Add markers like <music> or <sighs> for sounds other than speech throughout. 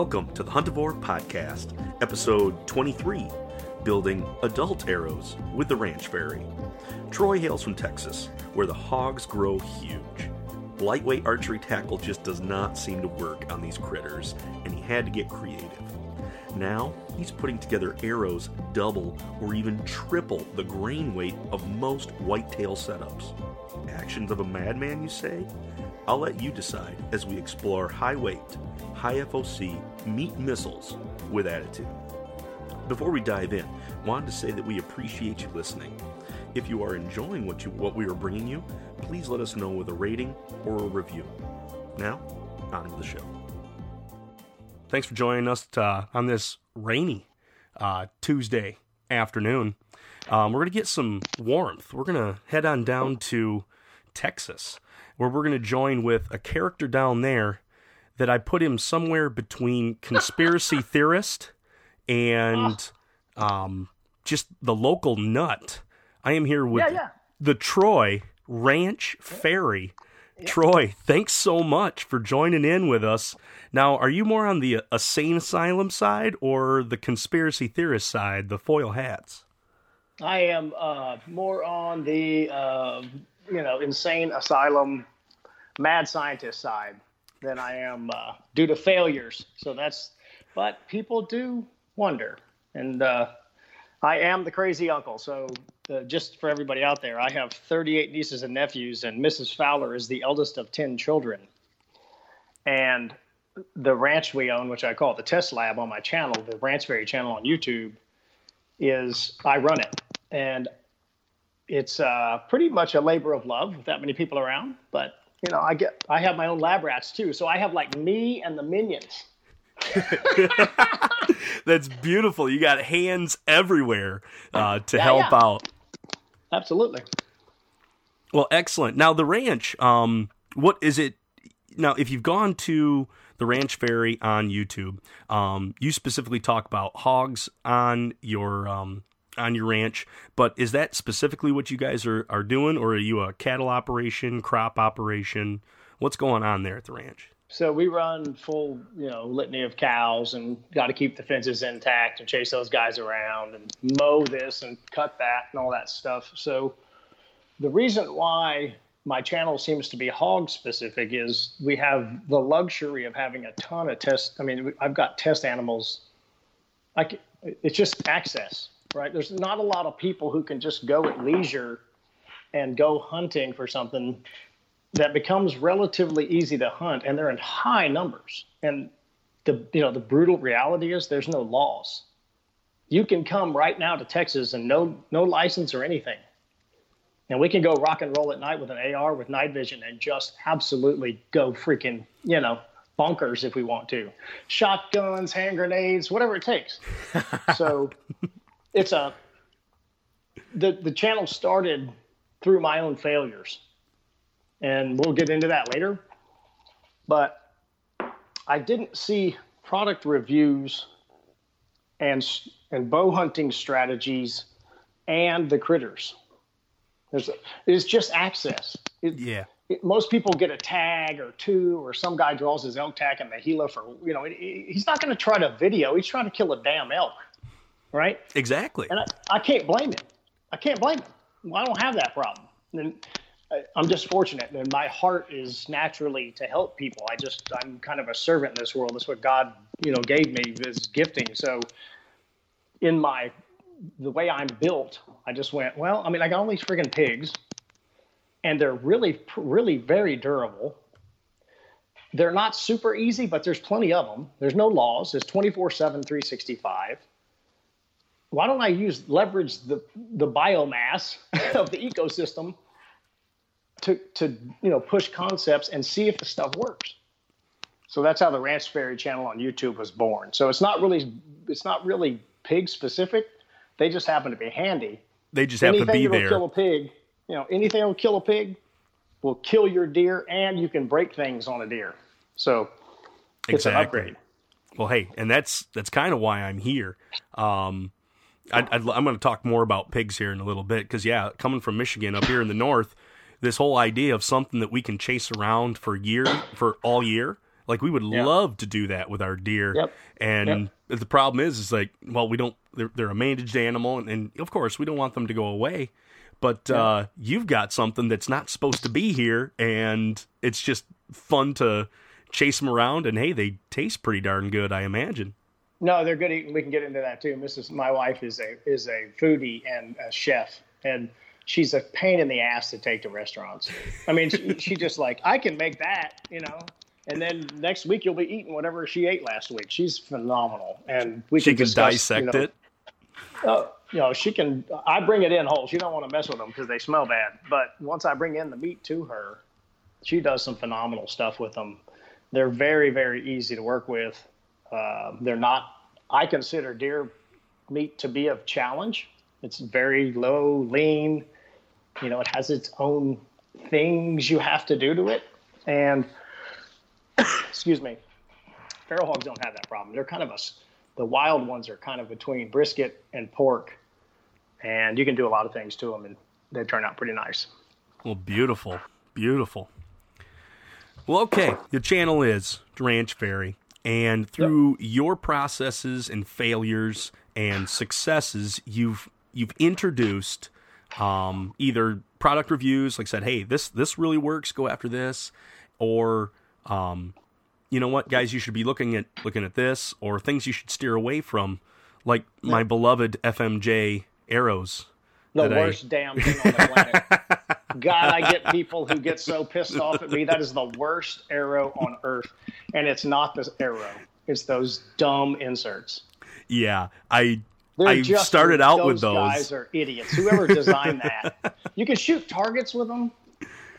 Welcome to the Huntivore Podcast, episode 23 Building Adult Arrows with the Ranch Fairy. Troy hails from Texas, where the hogs grow huge. Lightweight archery tackle just does not seem to work on these critters, and he had to get creative. Now, he's putting together arrows double or even triple the grain weight of most whitetail setups. Actions of a madman, you say? I'll let you decide as we explore high weight, high FOC meat missiles with attitude. Before we dive in, wanted to say that we appreciate you listening. If you are enjoying what you what we are bringing you, please let us know with a rating or a review. Now, on to the show. Thanks for joining us uh, on this rainy uh, Tuesday afternoon. Um, we're to get some warmth. We're to head on down to Texas, where we're to join with a character down there that I put him somewhere between <laughs> conspiracy theorist and um, just the local nut. I am here with Yeah, yeah. the Troy Ranch Fairy. Troy, thanks so much for joining in with us. Now, are you more on the uh, insane asylum side or the conspiracy theorist side, the foil hats? I am uh, more on the uh, you know insane asylum, mad scientist side than I am uh, due to failures. So that's, but people do wonder, and uh, I am the crazy uncle. So uh, just for everybody out there, I have 38 nieces and nephews, and Mrs. Fowler is the eldest of 10 children, and the ranch we own, which I call the Test Lab on my channel, the Ranch Fairy channel on YouTube, is I run it, and it's uh, pretty much a labor of love with that many people around. But you know, I get I have my own lab rats too, so I have like me and the minions. <laughs> That's beautiful. You got hands everywhere uh, to Yeah, help yeah. out. Absolutely. Well, excellent. Now the ranch, um, what is it? Now, if you've gone to the Ranch Fairy on YouTube, um, you specifically talk about hogs on your um, on your ranch. But is that specifically what you guys are, are doing, or are you a cattle operation, crop operation? What's going on there at the ranch? So we run full, you know, litany of cows and got to keep the fences intact and chase those guys around and mow this and cut that and all that stuff. So the reason why my channel seems to be hog specific is we have the luxury of having a ton of test. I mean, I've got test animals. Like it's just access, right? There's not a lot of people who can just go at leisure and go hunting for something that becomes relatively easy to hunt and they're in high numbers. And the you know the brutal reality is there's no laws. You can come right now to texas and no no license or anything. And we can go rock and roll at night with an ar with night vision and just absolutely go freaking you know bonkers if we want to. Shotguns hand grenades whatever it takes. <laughs> So it's a the the channel started through my own failures and we'll get into that later. But I didn't see product reviews and and bow hunting strategies and the critters. There's it's just access. It, Yeah. it- most people get a tag or two, or some guy draws his elk tag and the Gila for you know. It, it- he's not going to try to video. He's trying to kill a damn elk, right? Exactly. And I, I can't blame him. I can't blame him. Well, I don't have that problem. And I- uh, I'm just fortunate, and my heart is naturally to help people. I just I'm kind of a servant in this world. That's what God, you know, gave me this gifting. So, in my the way I'm built, I just went well. I mean, I got all these friggin' pigs, and they're really, really very durable. They're not super easy, but there's plenty of them. There's no laws. It's 24 7, 365 why don't I use leverage the the biomass <laughs> of the ecosystem to to you know push concepts and see if the stuff works. So that's how the Ranch Fairy channel on YouTube was born. So it's not really it's not really pig specific. They just happen to be handy. they just have anything to be there. kill a pig, you know, anything that'll kill a pig will kill your deer, and you can break things on a deer. So it's an Exactly. upgrade. Well, hey, and that's that's kind of why I'm here. Um, I, I'd, I'm going to talk more about pigs here in a little bit because, yeah, coming from Michigan up here in the north, this whole idea of something that we can chase around for year for all year, Like we would Yeah. love to do that with our deer. Yep. And the problem is, is like, well, we don't. They're, they're a managed animal, and, and of course, we don't want them to go away. But uh, you've got something that's not supposed to be here, and it's just fun to chase them around. And hey, they taste pretty darn good, I imagine. No, they're good eating. We can get into that too. Mrs. My wife is a is a foodie and a chef, and she's a pain in the ass to take to restaurants. I mean, she, she just like I can make that, you know, and then next week you'll be eating whatever she ate last week. She's phenomenal, and we She can can discuss, dissect you know, it. Uh, you know, she can. I bring it in whole. She don't want to mess with them because they smell bad. But once I bring in the meat to her, she does some phenomenal stuff with them. They're very, very easy to work with. Uh, they're not. I consider deer meat to be a challenge. It's very low, lean. You know, it has its own things you have to do to it, and <coughs> excuse me, feral hogs don't have that problem. They're kind of a the wild ones are kind of between brisket and pork, and you can do a lot of things to them, and they turn out pretty nice. Well, beautiful, beautiful. Well, okay. The channel is Ranch Fairy, and through your processes and failures and successes, you've you've introduced um, either product reviews, like said, "Hey, this this really works. Go after this," or um, you know what, guys, you should be looking at looking at this, or things you should steer away from, like my beloved FMJ arrows. The that I- worst damn thing on the planet. <laughs> God, I get <laughs> people who get so pissed off at me. That is the worst arrow on earth, and it's not this arrow; it's those dumb inserts. Yeah, I They're I just- started out with those. guys are idiots. Whoever designed <laughs> that, you can shoot targets with them,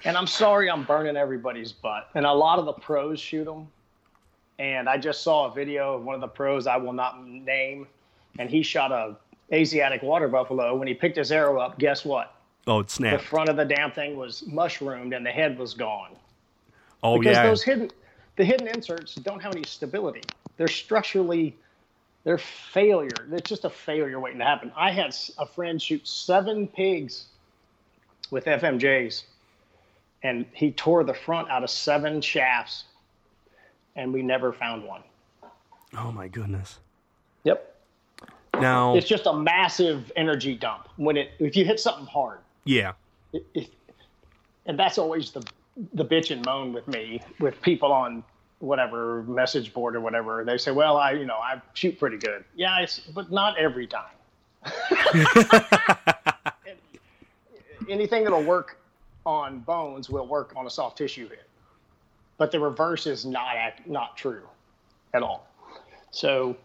and I'm sorry, I'm burning everybody's butt. And a lot of the pros shoot them. And I just saw a video of one of the pros I will not name, and he shot a Asiatic water buffalo. When he picked his arrow up, guess what? Oh, it The front of the damn thing was mushroomed, and the head was gone Oh because yeah. those hidden the hidden inserts don't have any stability. They're structurally they're failure. It's just a failure waiting to happen. I had a friend shoot seven pigs with FMJs, and he tore the front out of seven shafts, and we never found one. oh my goodness. Yep, Now, it's just a massive energy dump when it if you hit something hard. Yeah, It, it, and that's always the the bitch and moan with me with people on whatever message board or whatever. They say, "Well, I you know I shoot pretty good." Yeah, it's, but not every time. <laughs> Anything that'll work on bones will work on a soft tissue hit, but the reverse is not not true at all. So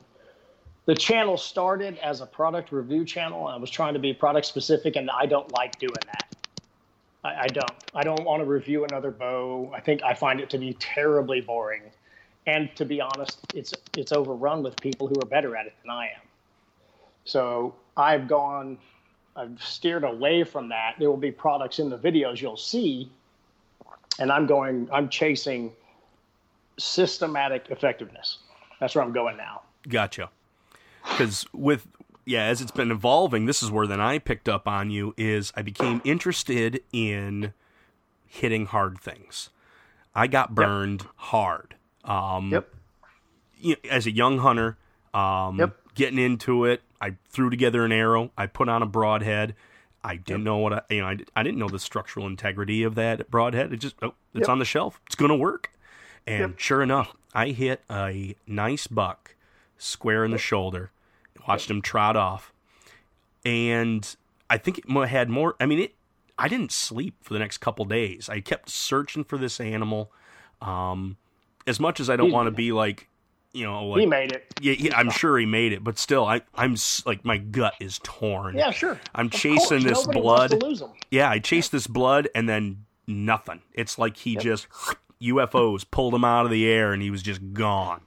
the channel started as a product review channel. I was trying to be product specific, and I don't like doing that. I, I don't. I don't want to review another bow. I think I find it to be terribly boring, and to be honest, it's it's overrun with people who are better at it than I am. So I've gone. I've steered away from that. There will be products in the videos you'll see, and I'm going. I'm chasing systematic effectiveness. That's where I'm going now. gotcha. Because with yeah, as it's been evolving, this is where then I picked up on you is I became interested in hitting hard things. I got burned hard. Um, Yep. you know, as a young hunter, um, Yep. getting into it, I threw together an arrow. I put on a broadhead. I didn't know what I, you know. I, I didn't know the structural integrity of that broadhead. It just, oh, it's Yep. on the shelf. It's gonna work. And Yep. sure enough, I hit a nice buck square in the shoulder. Watched him trot off, and I think it had more. I mean, it. I didn't sleep for the next couple days. I kept searching for this animal. Um, as much as I don't want to be like, you know, like he made it. yeah, yeah, I'm sure he made it, but still, I, I'm like my gut is torn. Yeah, sure. I'm Of chasing course. this Nobody blood. Wants to lose 'em. Yeah, I chased this blood and then nothing. It's like he just UFOs pulled him out of the air and he was just gone.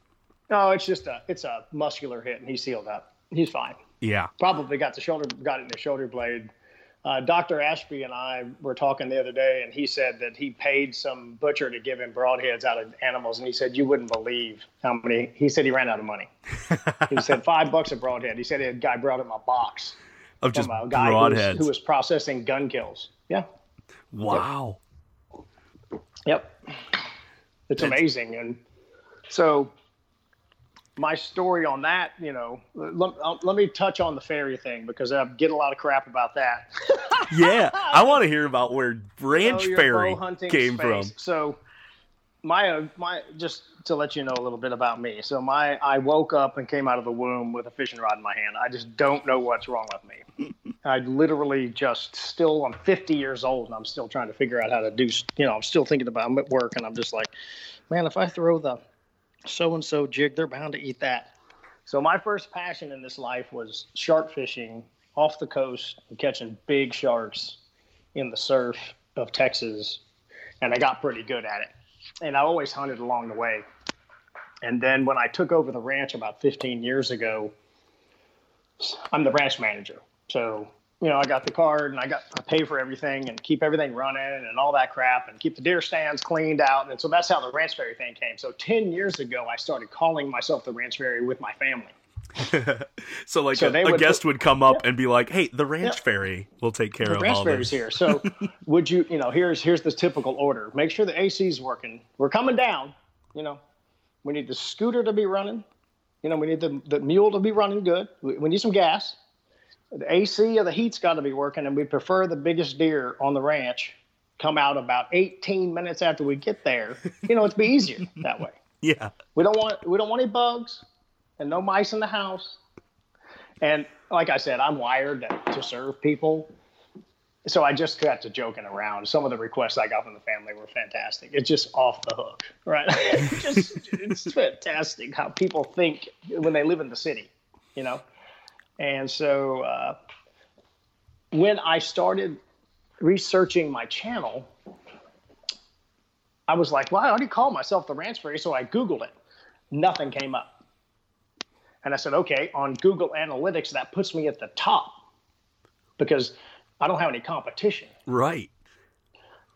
No, it's just a it's a muscular hit, and he sealed up. He's fine. Yeah, Probably got the shoulder got it in the shoulder blade. Uh, Dr. Ashby and I were talking the other day, and he said that he paid some butcher to give him broadheads out of animals, and he said you wouldn't believe how many. He said he ran out of money. he <laughs> said five bucks a broadhead. He said a guy brought him a box of just a guy who was, broadheads. who was processing gun kills. Yeah. wow. Yep. It's amazing, and So my story on that, you know, let, uh, let me touch on the fairy thing because I get a lot of crap about that. <laughs> yeah, I want to hear about where branch Fairy hunting came space. from. So my uh, my just to let you know a little bit about me. So my I woke up and came out of the womb with a fishing rod in my hand. I just don't know what's wrong with me. <laughs> I literally just still I'm 50 years old and I'm still trying to figure out how to do. You know, I'm still thinking about. I'm at work and I'm just like, man, if I throw the so and so jig, they're bound to eat that. So my first passion in this life was shark fishing off the coast and catching big sharks in the surf of Texas, and I got pretty good at it. And I always hunted along the way. And then when I took over the ranch about 15 years ago, I'm the ranch manager. So, you know, I got the card and I got I pay for everything and keep everything running and all that crap and keep the deer stands cleaned out. And so that's how the ranch fairy thing came. So 10 years ago, I started calling myself the ranch fairy with my family. <laughs> So like So a, a would guest would come up and be like, "Hey, the Ranch Yeah. Fairy will take care the of ranch all fairy's this." here. So <laughs> would you, you know, here's here's the typical order. Make sure the AC's working. We're coming down. You know, we need the scooter to be running. You know, we need the, the mule to be running good. We, we need some gas. The AC or the heat's got to be working, and we prefer the biggest deer on the ranch come out about 18 minutes after we get there. You know, it's be easier <laughs> that way. Yeah, We don't want we don't want any bugs and no mice in the house. And like I said, I'm wired to, to serve people. So I just got to joking around. Some of the requests I got from the family were fantastic. It's just off the hook, right? <laughs> It's just it's <laughs> fantastic how people think when they live in the city, you know. And so uh, when I started researching my channel, I was like, well, I already call myself the Ranch Fairy, so I Googled it. Nothing came up. And I said, okay, on Google Analytics, that puts me at the top because I don't have any competition. right.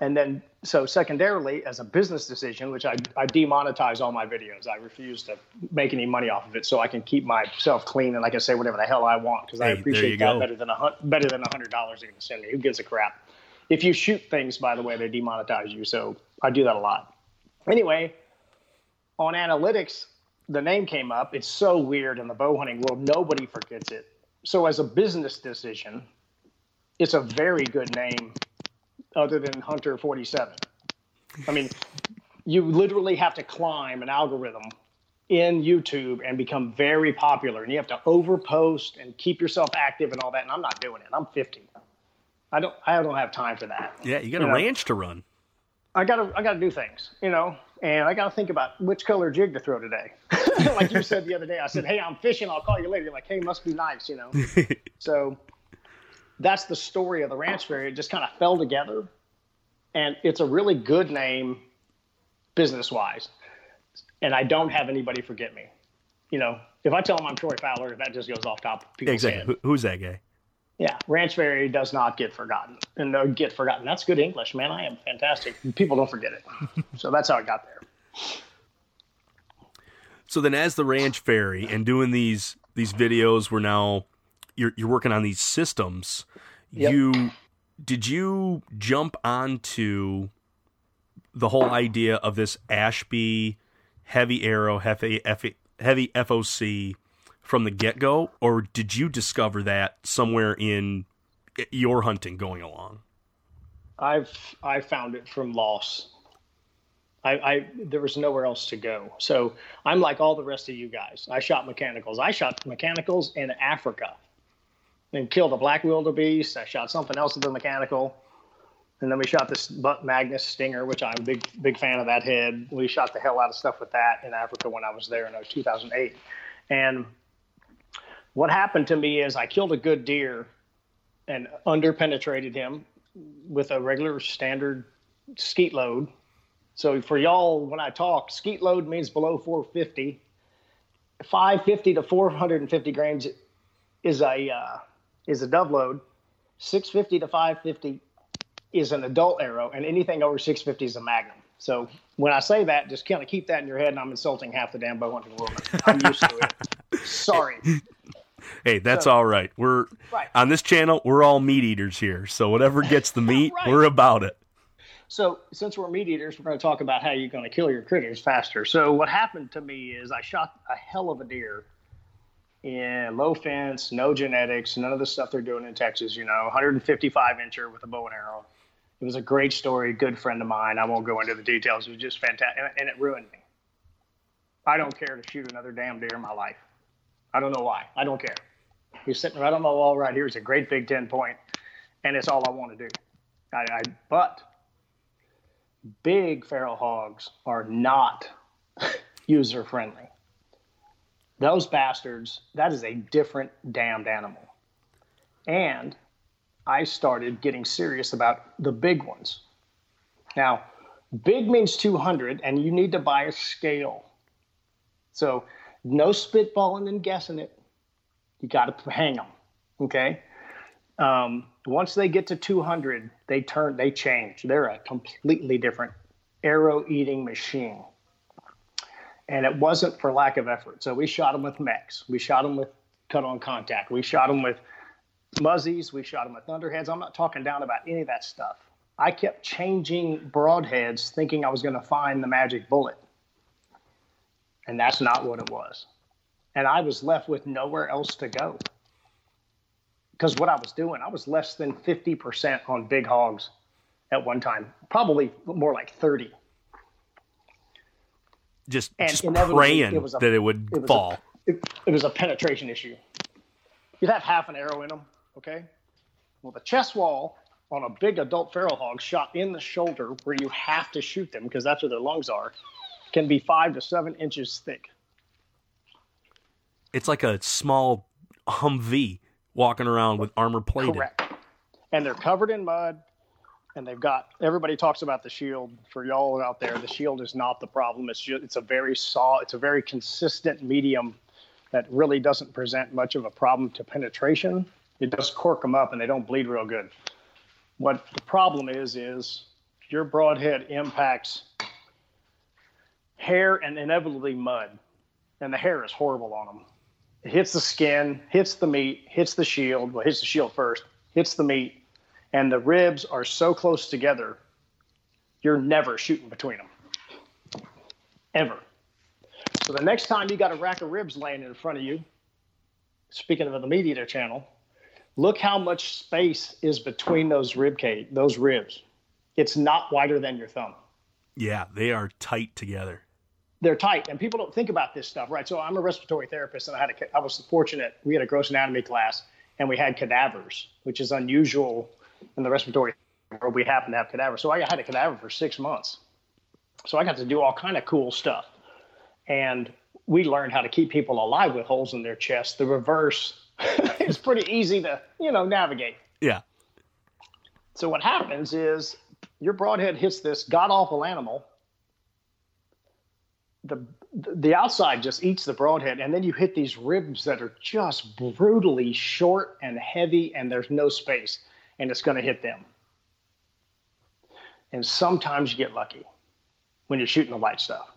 And then, so secondarily, as a business decision, which I, I demonetize all my videos, I refuse to make any money off of it so I can keep myself clean and I can say whatever the hell I want because Hey, I appreciate that go. better than a better than a hundred dollars they're going to send me. Who gives a crap? If you shoot things, by the way, they demonetize you. So I do that a lot. Anyway, on analytics, the name came up. It's so weird in the bow hunting world. Nobody forgets it. So as a business decision, it's a very good name other than Hunter 47. I mean, you literally have to climb an algorithm in YouTube and become very popular, and you have to overpost and keep yourself active and all that. And I'm not doing it. I'm 50. I don't. I don't have time for that. Yeah, you got a know. ranch to run. I gotta. I gotta do things, you know, and I gotta think about which color jig to throw today. <laughs> like you said the other day, I said, "Hey, I'm fishing. I'll call you later." You're like, "Hey, must be nice," you know. <laughs> so that's the story of the ranch fair. It just kind of fell together, and it's a really good name, business wise. And I don't have anybody forget me. You know, if I tell them I'm Troy Fowler, that just goes off top of people's exactly. head. Who's that guy? Yeah, Ranch Fairy does not get forgotten, and no get forgotten. That's good English, man. I am fantastic. People don't forget it. <laughs> so that's how I got there. So then, as the Ranch Fairy and doing these these videos, we're now you're you're working on these systems. Yep. You did you jump onto the whole idea of this Ashby heavy arrow heavy heavy, heavy FOC from the get go, or did you discover that somewhere in your hunting going along? I've I found it from loss. I, I there was nowhere else to go. So I'm like all the rest of you guys. I shot mechanicals. I shot mechanicals in Africa, and killed a black wildebeest. I shot something else with a mechanical, and then we shot this Buck Magnus Stinger, which I'm a big big fan of that head. We shot the hell out of stuff with that in Africa when I was there in 2008, and what happened to me is I killed a good deer and underpenetrated him with a regular standard skeet load. So for y'all, when I talk, skeet load means below 450. 550 to 450 grams is a uh, is a dove load. 650 to 550 is an adult arrow, and anything over 650 is a magnum. So when I say that, just kind of keep that in your head, and I'm insulting half the damn bow hunting world. I'm used to it. <laughs> Sorry. Hey, that's So- all right. We're Right. on this channel. We're all meat eaters here, so whatever gets the <laughs> meat, Right. we're about it. So, since we're meat eaters, we're going to talk about how you're going to kill your critters faster. So, what happened to me is I shot a hell of a deer in low fence, no genetics, none of the stuff they're doing in Texas, you know, 155 incher with a bow and arrow. It was a great story, good friend of mine. I won't go into the details. It was just fantastic, and it ruined me. I don't care to shoot another damn deer in my life. I don't know why. I don't care. He's sitting right on my wall right here. It's a great Big Ten point, and it's all I want to do. I, I but big feral hogs are not <laughs> user friendly. Those bastards, that is a different damned animal. And I started getting serious about the big ones. Now, big means 200, and you need to buy a scale. So, no spitballing and guessing it. You got to hang them. Okay. Um, once they get to 200, they turn, they change. They're a completely different arrow eating machine. And it wasn't for lack of effort. So we shot them with mechs. We shot them with cut on contact. We shot them with muzzies. We shot them with thunderheads. I'm not talking down about any of that stuff. I kept changing broadheads thinking I was going to find the magic bullet. And that's not what it was. And I was left with nowhere else to go. Because what I was doing, I was less than 50% on big hogs at one time, probably more like 30. Just, and just praying it was a, that it would it fall. A, it, it was a penetration issue. You'd have half an arrow in them, okay? Well, the chest wall on a big adult feral hog shot in the shoulder where you have to shoot them because that's where their lungs are can be five to seven inches thick. It's like a small Humvee walking around with armor plated. Correct. And they're covered in mud, and they've got everybody talks about the shield. For y'all out there, the shield is not the problem. It's just, it's a very saw. It's a very consistent medium that really doesn't present much of a problem to penetration. It does cork them up, and they don't bleed real good. What the problem is is your broadhead impacts hair and inevitably mud, and the hair is horrible on them. It hits the skin, hits the meat, hits the shield. Well, hits the shield first, hits the meat, and the ribs are so close together, you're never shooting between them. Ever. So the next time you got a rack of ribs laying in front of you, speaking of the meat eater channel, look how much space is between those rib cage, those ribs. It's not wider than your thumb. Yeah, they are tight together they're tight and people don't think about this stuff right so i'm a respiratory therapist and i had a i was fortunate we had a gross anatomy class and we had cadavers which is unusual in the respiratory world we happen to have cadavers so i had a cadaver for six months. So i got to do all kind of cool stuff. And we learned how to keep people alive with holes in their chest. The reverse <laughs> is pretty easy to you know navigate. Yeah. So what happens is your broadhead hits this god awful animal. The the outside just eats the broadhead, and then you hit these ribs that are just brutally short and heavy, and there's no space, and it's going to hit them. And sometimes you get lucky when you're shooting the light stuff,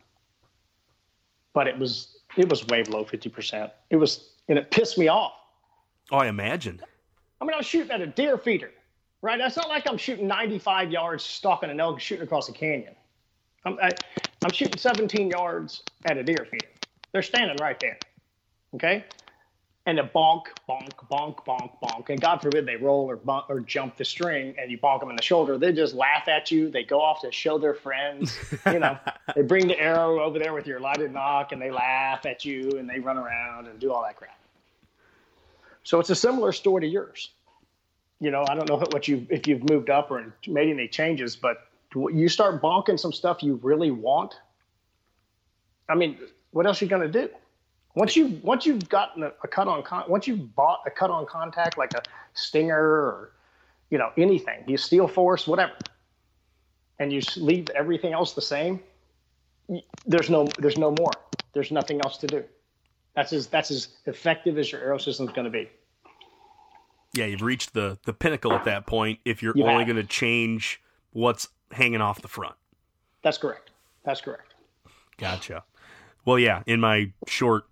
but it was it was way below fifty percent. It was, and it pissed me off. Oh, I imagine. I mean, I was shooting at a deer feeder, right? That's not like I'm shooting 95 yards, stalking an elk, shooting across a canyon. I'm, I, I'm shooting 17 yards at a deer feeder. They're standing right there. Okay? And a bonk, bonk, bonk, bonk, bonk. And God forbid they roll or bump or jump the string and you bonk them in the shoulder. They just laugh at you. They go off to show their friends. You know, <laughs> they bring the arrow over there with your lighted nock and they laugh at you and they run around and do all that crap. So it's a similar story to yours. You know, I don't know what you if you've moved up or made any changes, but you start bonking some stuff you really want. I mean, what else are you going to do? Once you once you've gotten a, a cut on con, once you've bought a cut on contact like a stinger or you know anything, you steel force whatever, and you leave everything else the same. There's no there's no more. There's nothing else to do. That's as that's as effective as your arrow system is going to be. Yeah, you've reached the the pinnacle at that point. If you're you only going to change what's hanging off the front. That's correct. That's correct. Gotcha. Well, yeah, in my short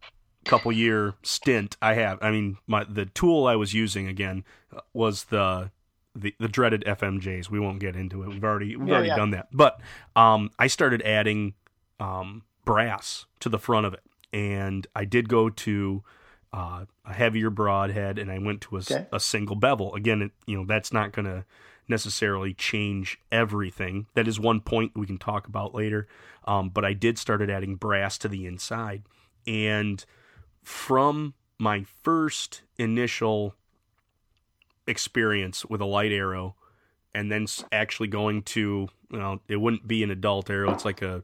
couple year stint, I have. I mean, my the tool I was using again was the the, the dreaded FMJs. We won't get into it. We've already we've Yeah, already yeah. done that. But um, I started adding um, brass to the front of it, and I did go to uh, a heavier broadhead, and I went to a, Okay. a single bevel. Again, it, you know that's not going to necessarily change everything. That is one point we can talk about later. Um, but I did started adding brass to the inside, and from my first initial experience with a light arrow and then actually going to you know it wouldn't be an adult arrow it's like a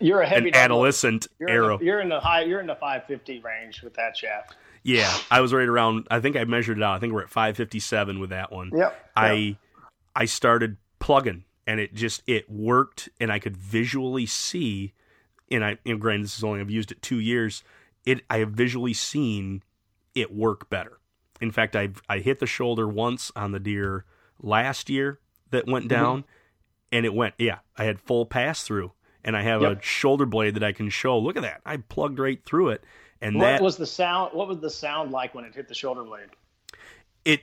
You're a heavy an adolescent You're in, arrow the, you're in the high. You're in the 550 range with that shaft. yeah i was right around i think i measured it out i think we're at 557 with that one Yep. i i started plugging and it just it worked and i could visually see and i you know, granted this is only i've used it two years it i have visually seen it work better in fact i i hit the shoulder once on the deer last year that went mm-hmm. down and it went yeah i had full pass through and i have Yep. a shoulder blade that i can show look at that i plugged right through it and What that was the sound? What was the sound like when it hit the shoulder blade? it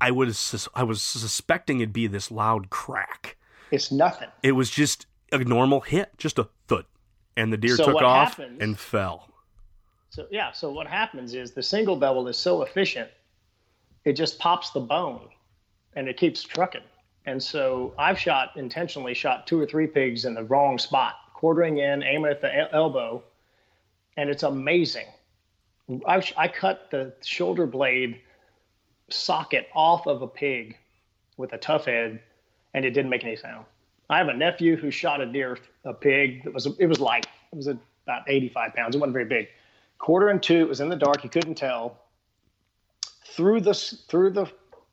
i was i was suspecting it'd be this loud crack It's nothing. it was just a normal hit just a thud and the deer So took off happens- and fell So yeah. So what happens is the single bevel is so efficient, it just pops the bone, and it keeps trucking. And so I've shot intentionally shot two or three pigs in the wrong spot, quartering in, aiming at the el- elbow, and it's amazing. I, I cut the shoulder blade socket off of a pig with a Tuffhead, and it didn't make any sound. I have a nephew who shot a deer, a pig that was it was light. It was about 85 pounds. It wasn't very big. Quarter and two. It was in the dark. He couldn't tell. Through the through the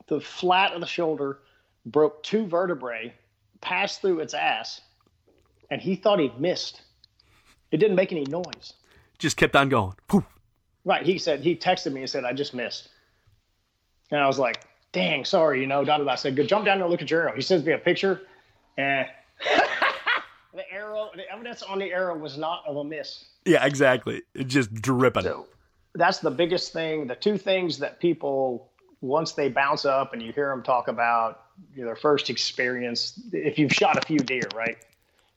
the flat of the shoulder, broke two vertebrae, passed through its ass, and he thought he'd missed. It didn't make any noise. just kept on going Poof. Right. He said he texted me and said I just missed, and I was like, "Dang, sorry." You know, da da da. I said, "Go jump down there and look at your arrow." He sends me a picture, and <laughs> the arrow, the evidence on the arrow was not of a miss. Yeah exactly just dripping So that's the biggest thing. The two things that people, once they bounce up and you hear them talk about you know, their first experience, if you've shot a few deer, right,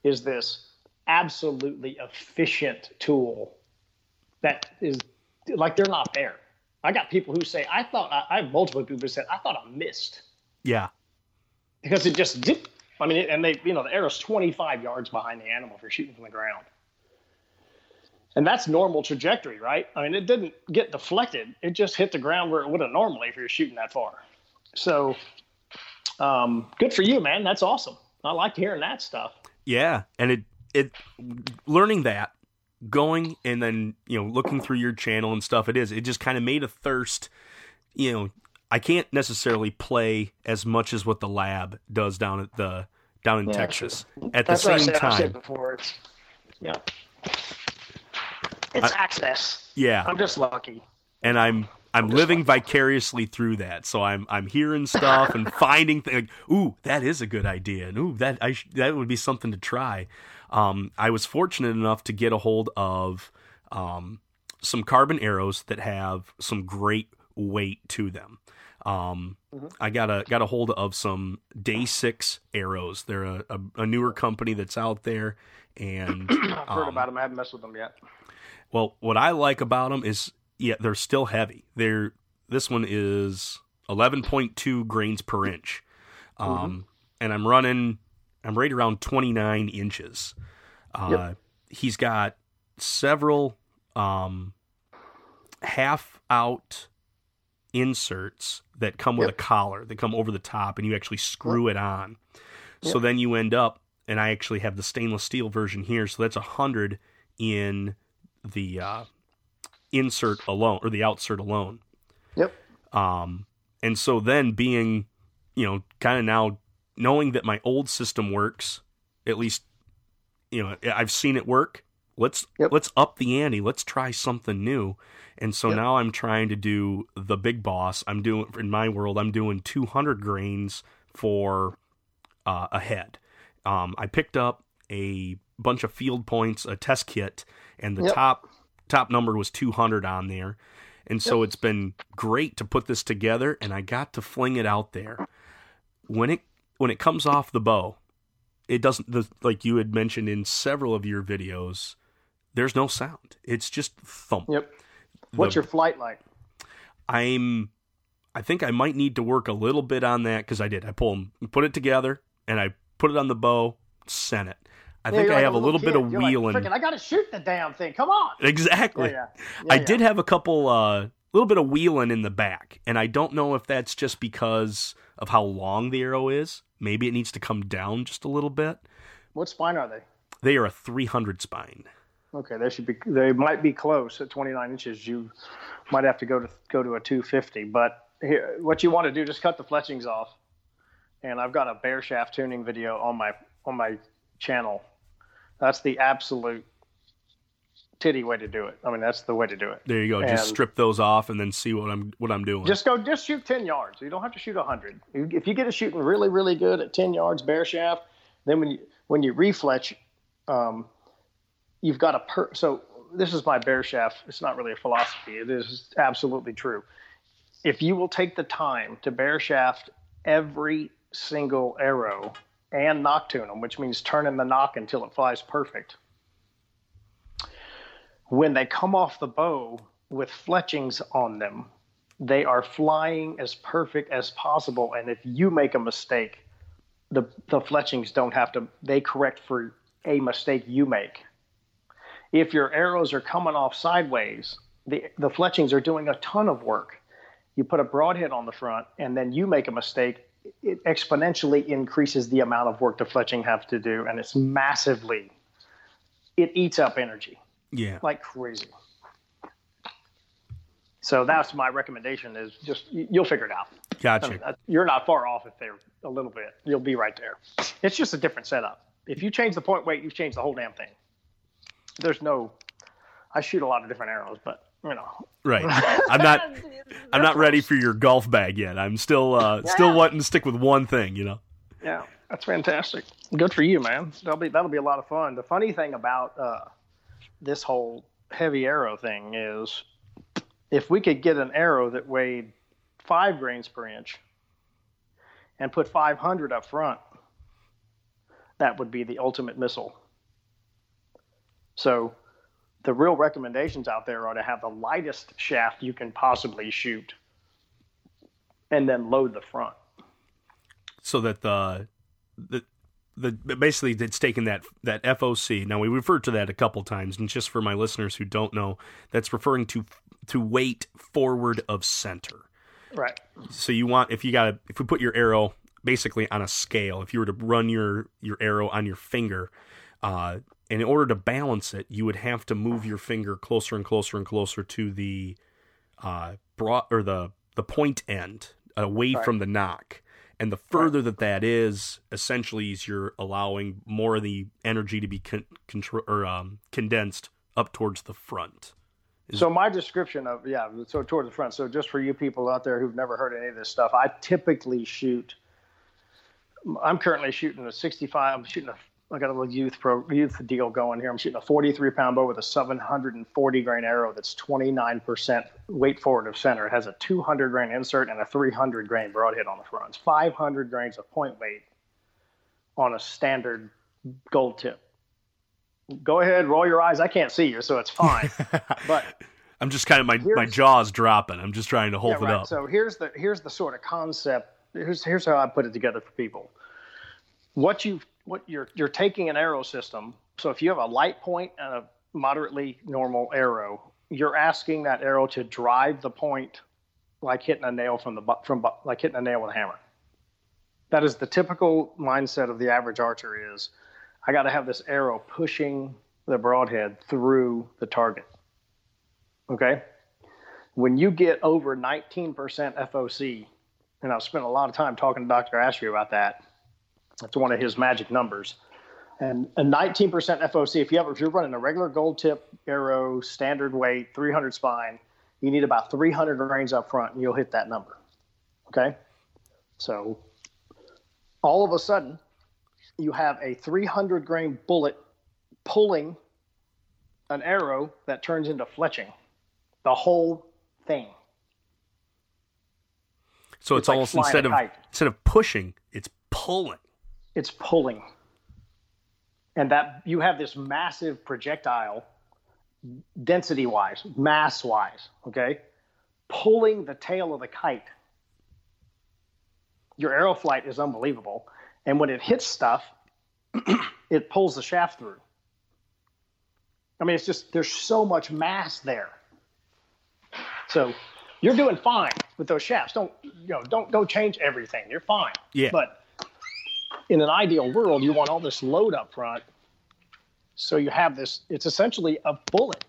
is this absolutely efficient tool that is like they're not there. I got people who say, I thought, I, I have multiple people who said, I thought I missed yeah because it just did. I mean, and they, you know, the arrow's 25 yards behind the animal if you're shooting from the ground. And that's normal trajectory, right? I mean, it didn't get deflected. It just hit the ground where it would have normally if you're shooting that far. So, um, good for you, man. That's awesome. I like hearing that stuff. Yeah, and it it learning that, going and then you know looking through your channel and stuff. It is it just kind of made a thirst. You know, I can't necessarily play as much as what the lab does down at the down in Yeah, Texas. At the That's what I same said, I said time, before. It's, yeah. It's I- access. yeah, I'm just lucky. and I'm I'm living vicariously through that. So I'm I'm hearing stuff and <laughs> finding things. Like, ooh, that is a good idea, and ooh, that I sh- that would be something to try. Um, I was fortunate enough to get a hold of um, some carbon arrows that have some great weight to them. Um, I got a got a hold of some Day Six arrows. They're a, a, a newer company that's out there, and <clears throat> I've heard um, about them. I haven't messed with them yet. Well, what I like about them is, yeah, they're still heavy. They're this one is eleven point two grains per inch, um, and I'm running. I'm right around twenty nine inches. Uh, Yep. He's got several um, half out inserts that come with Yep. a collar that come over the top, and you actually screw it on. So then you end up, and I actually have the stainless steel version here. So that's a hundred in the uh, insert alone or the outsert alone. Yep. Um, and so then being, you know, kind of now knowing that my old system works, at least, you know, I've seen it work. Let's Yep. let's up the ante. Let's try something new. And so Yep. now I'm trying to do the big boss. I'm doing in my world. I'm doing 200 grains for uh, a head. Um, I picked up a bunch of field points, a test kit, and the Yep. top top number was 200 on there. And so it's been great to put this together, and I got to fling it out there. when it when it comes off the bow, it doesn't the, like you had mentioned in several of your videos. There's no sound. It's just thump. Yep. What's The- your flight like? I'm I think I might need to work a little bit on that because I did. I pull put it together and I put it on the bow, sent it. I Yeah, think I like have a little kid. bit of You're like, wheeling. "Frickin', I got to shoot the damn thing. Come on. <laughs> exactly. Yeah, yeah. I did have a couple uh little bit of wheeling in the back, and I don't know if that's just because of how long the arrow is. Maybe it needs to come down just a little bit. What spine are they? They are a 300 spine. Okay, they should be. They might be close at 29 inches. You might have to go to go to a 250. But here, what you want to do, just cut the fletchings off. And I've got a bare shaft tuning video on my on my channel. That's the absolute titty way to do it. I mean, that's the way to do it. There you go. Just strip those off and then see what I'm what I'm doing. Just go, just shoot 10 yards. You don't have to shoot 100. If you get it shooting really, really good at 10 yards bare shaft, then when you when you refletch, um, you've got a per. So this is my bare shaft. It's not really a philosophy. It is absolutely true. If you will take the time to bare shaft every single arrow and them, which means turning the nock until it flies perfect. When they come off the bow with fletchings on them, they are flying as perfect as possible. And if you make a mistake, the the fletchings don't have to. They correct for a mistake you make. If your arrows are coming off sideways, the the fletchings are doing a ton of work. You put a broadhead on the front, and then you make a mistake. It exponentially increases the amount of work the fletching have to do, and it's massively. It eats up energy yeah. like crazy. So that's my recommendation is just you- you'll figure it out. I Gotcha. mean, you're not far off if they're a little bit. You'll be right there. It's just a different setup. If you change the point weight, you've changed the whole damn thing. There's no. I shoot a lot of different arrows, but you know. Right. I'm not <laughs> I'm not ready for your golf bag yet. I'm still uh still wanting to stick with one thing, you know. Yeah, that's fantastic. Good for you, man. That'll be that'll be a lot of fun. The funny thing about uh, this whole heavy arrow thing is, if we could get an arrow that weighed five grains per inch, and put 500 up front, that would be the ultimate missile. So, the real recommendations out there are to have the lightest shaft you can possibly shoot, and then load the front. So that the the the basically it's taken that that FOC. Now we referred to that a couple times, and just for my listeners who don't know, that's referring to to weight forward of center. Right. So you want if you got to if we put your arrow basically on a scale, if you were to run your your arrow on your finger, uh, in order to balance it, you would have to move your finger closer and closer and closer to the uh, broad or the the point end away Right. from the nock. And the further that that is, essentially, is you're allowing more of the energy to be con- contro- or um, condensed up towards the front. So my description of yeah, so toward the front. So just for you people out there who've never heard any of this stuff, I typically shoot. I'm currently shooting a 65. I'm shooting a. I got a little youth pro youth deal going here. I'm shooting a 43 pound bow with a 740 grain arrow that's 29 percent weight forward of center. It has a 200 grain insert and a 300 grain broadhead on the front. It's 500 grains of point weight on a standard gold tip. Go ahead, roll your eyes. I can't see you, so it's fine. <laughs> but I'm just kind of my my jaws dropping. I'm just trying to hold yeah, it right. up. So here's the here's the sort of concept. Here's here's how I put it together for people. What you what you're you're taking an arrow system. So if you have a light point and a moderately normal arrow, you're asking that arrow to drive the point like hitting a nail from the from like hitting a nail with a hammer. That is the typical mindset of the average archer is I got to have this arrow pushing the broadhead through the target. Okay? when you get over 19% FOC, and I've spent a lot of time talking to Dr. Ashby about that. That's one of his magic numbers. And a 19% FOC, if you have, if you're running a regular gold tip arrow, standard weight, 300 spine, you need about 300 grains up front, and you'll hit that number. Okay, so all of a sudden, you have a 300 grain bullet pulling an arrow that turns into fletching the whole thing. So it's, It's like almost instead of kite. instead of pushing, it's pulling. It's pulling. And that you have this massive projectile, density wise, mass wise, okay, pulling the tail of the kite. Your arrow flight is unbelievable. And when it hits stuff, <clears throat> it pulls the shaft through. I mean, it's just, there's so much mass there. So you're doing fine with those shafts. Don't, you know, don't go change everything. You're fine. Yeah. But in an ideal world, you want all this load up front. So you have this, it's essentially a bullet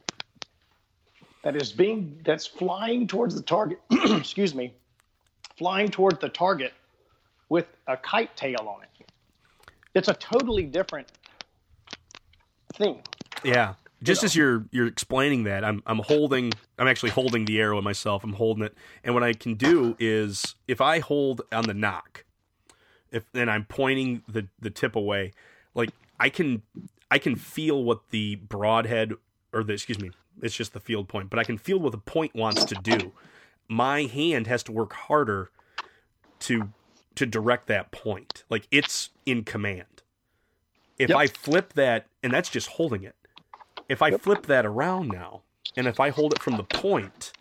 that is being, that's flying towards the target, <clears throat> excuse me, flying towards the target with a kite tail on it. It's a totally different thing. Yeah. Just know. as you're you're explaining that, I'm I'm holding I'm actually holding the arrow myself. I'm holding it, and what I can do is if I hold on the nock, if and I'm pointing the the tip away, like I can I can feel what the broadhead or the excuse me, it's just the field point, but I can feel what the point wants to do. My hand has to work harder to to direct that point. Like it's in command. If Yep. I flip that, and that's just holding it. If I flip that around now, and if I hold it from the point,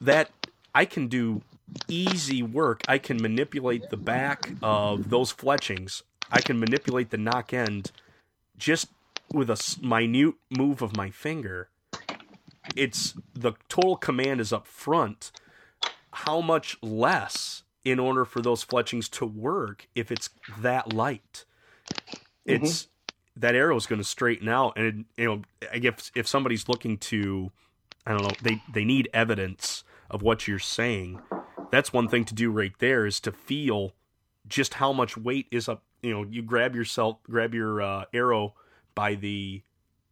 that I can do easy work. I can manipulate the back of those fletchings. I can manipulate the nock end just with a minute move of my finger. It's the total command is up front. How much less in order for those fletchings to work if it's that light? Mm-hmm. It's that arrow is going to straighten out, and you know, I guess if somebody's looking to, I don't know, they they need evidence of what you're saying. That's one thing to do right there is to feel just how much weight is up. You know, you grab yourself, grab your uh, arrow by the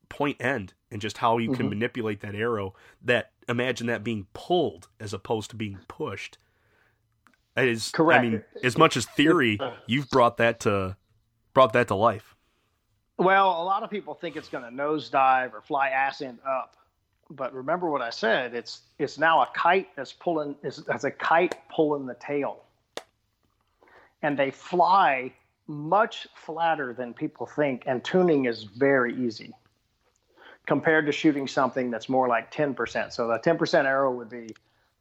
point end, and just how you can Mhm. manipulate that arrow. That imagine that being pulled as opposed to being pushed. That is Correct. I mean, as much as theory, you've brought that to brought that to life. Well, a lot of people think it's going to nosedive or fly ass end up, but remember what I said. It's it's now a kite that's pulling. It's, it's a kite pulling the tail, and they fly much flatter than people think. And tuning is very easy compared to shooting something that's more like ten percent. So the ten percent arrow would be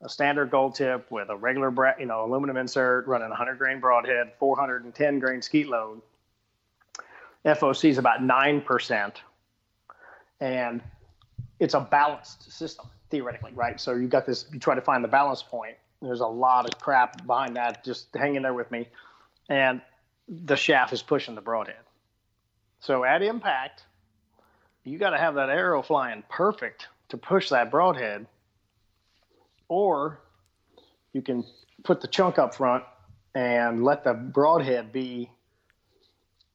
a standard gold tip with a regular, bra- you know, aluminum insert, running 100 grain broadhead, 410 grain skeet load. FOC is about 9%. And it's a balanced system, theoretically, right? So you've got this, you try to find the balance point. There's a lot of crap behind that. Just hang in there with me. And the shaft is pushing the broadhead. So at impact, you got to have that arrow flying perfect to push that broadhead. Or you can put the chunk up front and let the broadhead be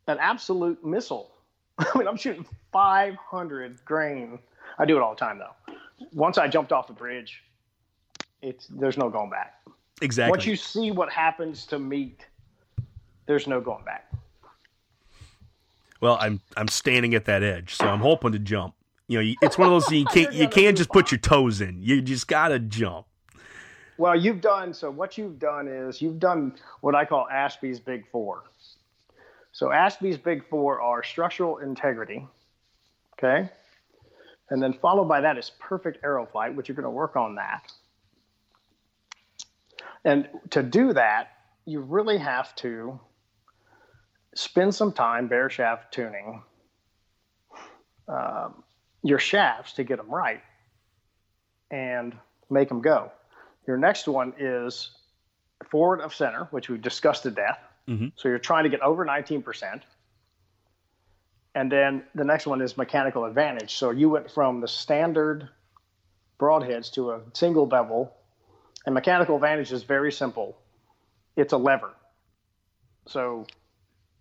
an absolute missile. <laughs> I mean, I'm shooting 500 grain. I do it all the time though. Once I jumped off the bridge, it's there's no going back. Exactly. Once you see what happens to meat, there's no going back. Well, I'm I'm standing at that edge, so I'm hoping to jump. You know, it's one of those you <laughs> can't you can't just put your toes in. You just gotta jump. Well, you've done so. What you've done is you've done what I call Ashby's Big Four. So Ashby's Big Four are structural integrity, okay, and then followed by that is perfect arrow flight, which you're going to work on that. And to do that, you really have to spend some time bare shaft tuning um, your shafts to get them right and make them go. Your next one is forward of center, which we've discussed to death. Mhm. So you're trying to get over 19%. And then the next one is mechanical advantage. So you went from the standard broadheads to a single bevel. And mechanical advantage is very simple it's a lever. So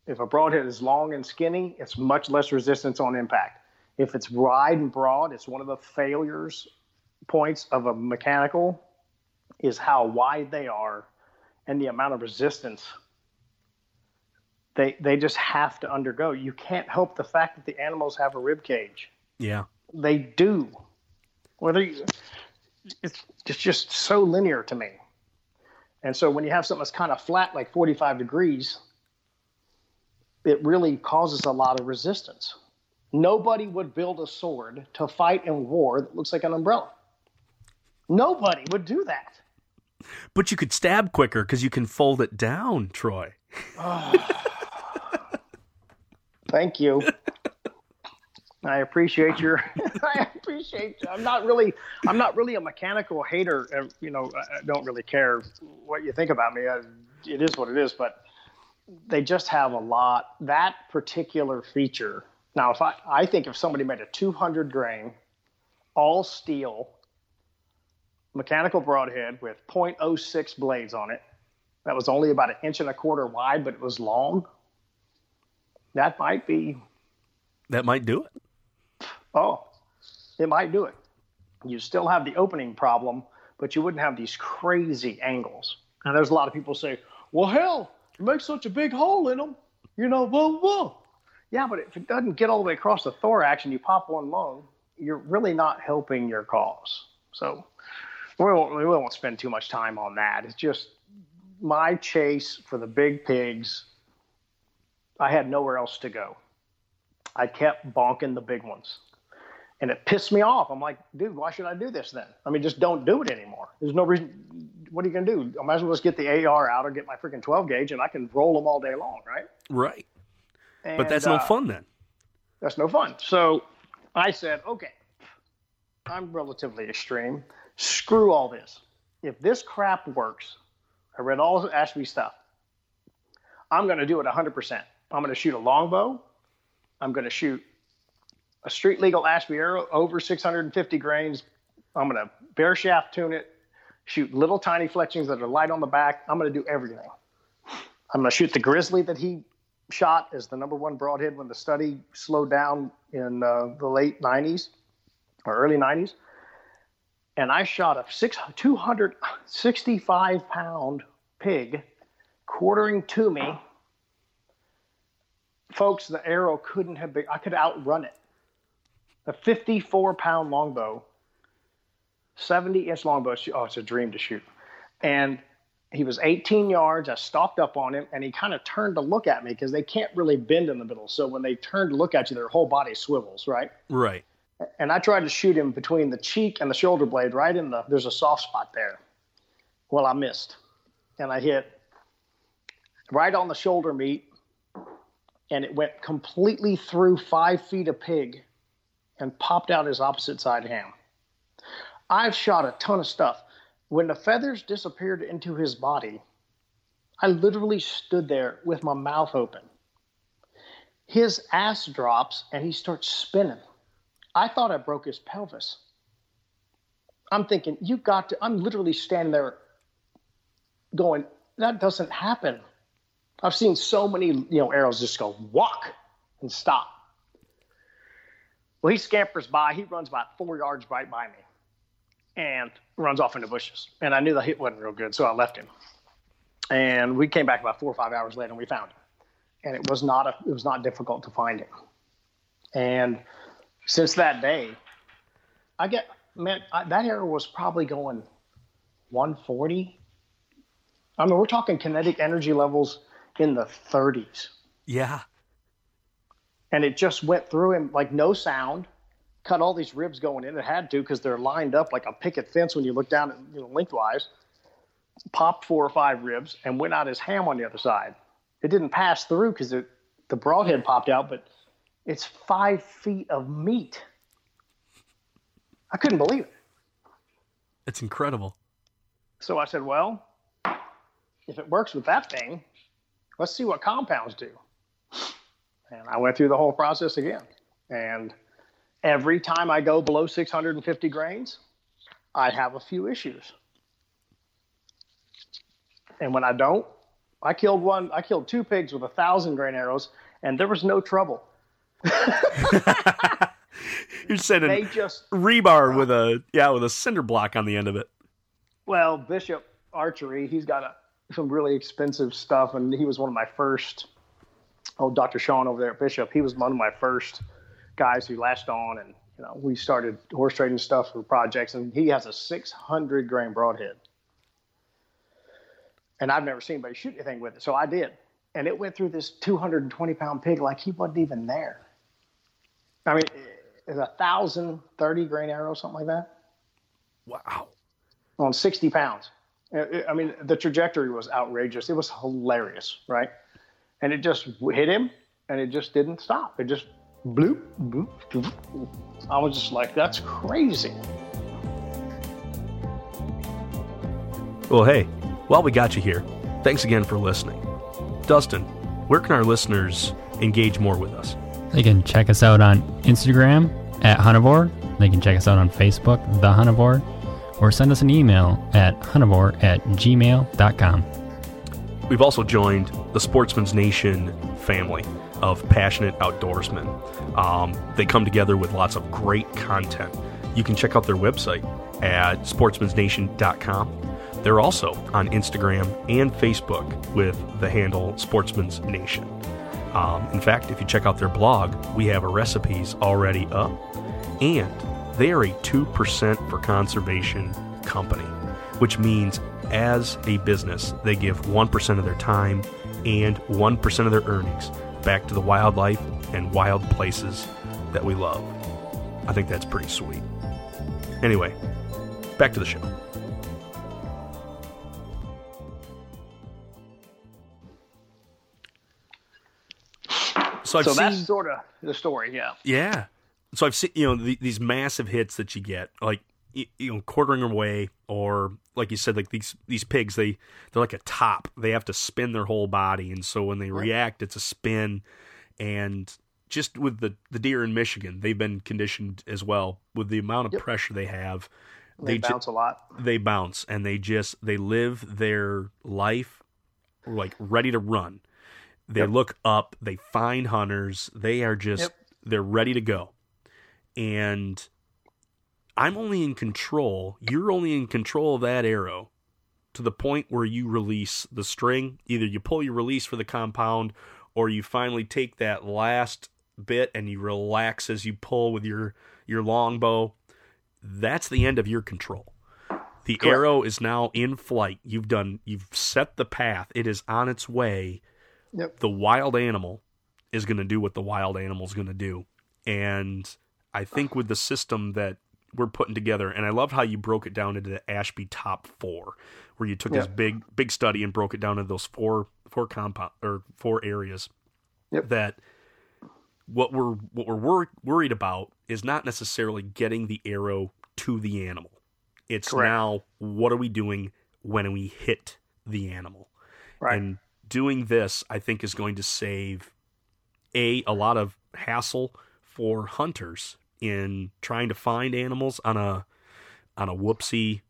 if a broadhead is long and skinny, it's much less resistance on impact. If it's wide and broad, it's one of the failures points of a mechanical is how wide they are and the amount of resistance they they just have to undergo. You can't help the fact that the animals have a rib cage. Yeah. They do. Whether you, it's it's just so linear to me. And so when you have something that's kind of flat, like 45 degrees, it really causes a lot of resistance. Nobody would build a sword to fight in war that looks like an umbrella. Nobody would do that. But you could stab quicker because you can fold it down, Troy. <sighs> Ah. Thank you. <laughs> I appreciate your. <laughs> I appreciate. I'm not really. I'm not really a mechanical hater. You know, I don't really care what you think about me. I, it is what it is. But they just have a lot. That particular feature. Now, if I, I think if somebody made a 200 grain, all steel, mechanical broadhead with .06 blades on it, that was only about an inch and a quarter wide, but it was long. That might be That might do it. Oh, it might do it. You still have the opening problem, but you wouldn't have these crazy angles. And there's a lot of people say, well, hell, you make such a big hole in them, you know, whoa, whoa. Yeah, but if it doesn't get all the way across the thorax and you pop one lung, you're really not helping your cause. So we won't, we won't spend too much time on that. It's just my chase for the big pigs. I had nowhere else to go. I kept bonking the big ones and it pissed me off. I'm like, dude, why should I do this then? I mean, just don't do it anymore. There's no reason. What are you gonna do? I might as well just get the AR out or get my freaking 12 gauge, and I can roll them all day long, right? Right. And, But that's no uh, fun then. That's no fun. So I said, okay, I'm relatively extreme. Screw all this. If this crap works, I read all the Ashby stuff. I'm going to do it 100%. I'm going to shoot a longbow. I'm going to shoot a street legal Ashby arrow over 650 grains. I'm going to bare shaft tune it, shoot little tiny fletchings that are light on the back. I'm going to do everything. I'm going to shoot the grizzly that he shot as the number one broadhead when the study slowed down in uh, the late 90s or early 90s. And I shot a six, 265 pound pig quartering to me. Folks, the arrow couldn't have been, I could outrun it. A 54 pound longbow, 70 inch longbow. Oh, it's a dream to shoot. And he was 18 yards. I stalked up on him and he kind of turned to look at me because they can't really bend in the middle. So when they turn to look at you, their whole body swivels, right? Right. And I tried to shoot him between the cheek and the shoulder blade, right in the, there's a soft spot there. Well, I missed and I hit right on the shoulder meat and it went completely through five feet of pig and popped out his opposite side ham. I've shot a ton of stuff. When the feathers disappeared into his body, I literally stood there with my mouth open. His ass drops and he starts spinning. I thought I broke his pelvis. I'm thinking, you got to, I'm literally standing there going, that doesn't happen. I've seen so many, you know, arrows just go walk and stop. Well, he scampers by. He runs about four yards right by me and runs off into bushes. And I knew the hit wasn't real good, so I left him. And we came back about four or five hours later and we found him. And it was not a, it was not difficult to find him. And since that day, I get man, I, that arrow was probably going 140. I mean, we're talking kinetic energy levels in the 30s Yeah. and it just went through him like no sound cut all these ribs going in. It had to because they're lined up like a picket fence when you look down at, you know, lengthwise. Popped four or five ribs and went out his ham on the other side. It didn't pass through because the the broadhead popped out but it's five feet of meat. I couldn't believe it. It's incredible. so i said well if it works with that thing let's see what compounds do and I went through the whole process again. And every time I go below 650 grains, I have a few issues. And when I don't, I killed one, I killed two pigs with a thousand grain arrows, and there was no trouble. <laughs> You're sending They just, rebar with a yeah with a cinder block on the end of it. well, Bishop Archery, he's got a, some really expensive stuff, and he was one of my first. Oh, Dr. Sean over there at Bishop, he was one of my first guys who latched on, and you know, we started horse trading stuff for projects, and he has a 600 grain broadhead. and I've never seen anybody shoot anything with it, so I did, and it went through this 220 pound pig like he wasn't even there. I mean, it's a thousand thirty grain arrow, something like that. Wow. On 60 pounds. I mean, the trajectory was outrageous. It was hilarious, right? And it just hit him, and it just didn't stop. It just bloop, bloop, bloop. I was just like, that's crazy. Well, hey, while we got you here, thanks again for listening. Dustin, where can our listeners engage more with us? They can check us out on Instagram at Huntivore. They can check us out on Facebook, The Huntivore, or send us an email at huntivore at gmail.com. We've also joined the Sportsman's Nation family of passionate outdoorsmen. Um, they come together with lots of great content. You can check out their website at sportsmansnation.com. They're also on Instagram and Facebook with the handle Sportsman's Nation. Um, in fact, if you check out their blog, we have a recipes already up, and they are a 2% for conservation company, which means as a business, they give 1% of their time and 1% of their earnings back to the wildlife and wild places that we love. I think that's pretty sweet. Anyway, back to the show. So, so that's sort of the story, yeah. Yeah. So I've seen you know the, these massive hits that you get, like you, you know quartering away, or like you said, like these these pigs, they they're like a top. They have to spin their whole body, and so when they right. react, it's a spin. And just with the the deer in Michigan, they've been conditioned as well with the amount of yep. pressure they have. They, they bounce ju- a lot. They bounce, and they just they live their life like ready to run they yep. look up, they find hunters, they are just yep. they're ready to go. And I'm only in control, you're only in control of that arrow to the point where you release the string. Either you pull your release for the compound or you finally take that last bit and you relax as you pull with your your longbow. That's the end of your control. The Correct. arrow is now in flight. You've done you've set the path. It is on its way Yep. The wild animal is going to do what the wild animal is going to do. And I think with the system that we're putting together, and I loved how you broke it down into the Ashby top four, where you took yep. this big big study and broke it down into those four four compound or four areas. Yep. That what we're what we're wor- worried about is not necessarily getting the arrow to the animal. It's Correct. now what are we doing when we hit the animal? Right. And doing this, I think, is going to save a a lot of hassle for hunters in trying to find animals on a on a whoopsie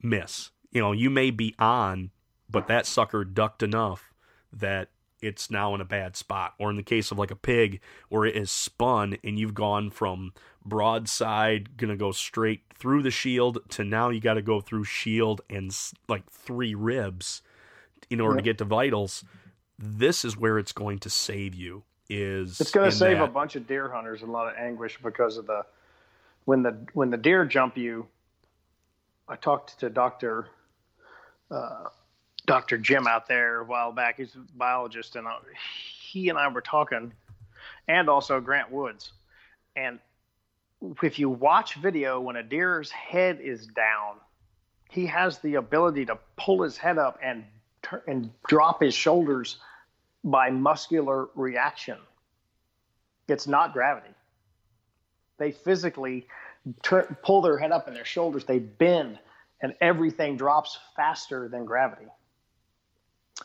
miss. You know, you may be on, but that sucker ducked enough that it's now in a bad spot. Or in the case of like a pig, where it is spun and you've gone from broadside, gonna go straight through the shield, to now you got to go through shield and like three ribs in order to get to vitals, this is where it's going to save you. Is it's going to save that. a bunch of deer hunters a lot of anguish because of the when the when the deer jump you. I talked to Doctor uh, Doctor Jim out there a while back. He's a biologist, and I, he and I were talking, and also Grant Woods, and if you watch video when a deer's head is down, he has the ability to pull his head up and and drop his shoulders by muscular reaction. It's not gravity. They physically tur- pull their head up and their shoulders, they bend, and everything drops faster than gravity.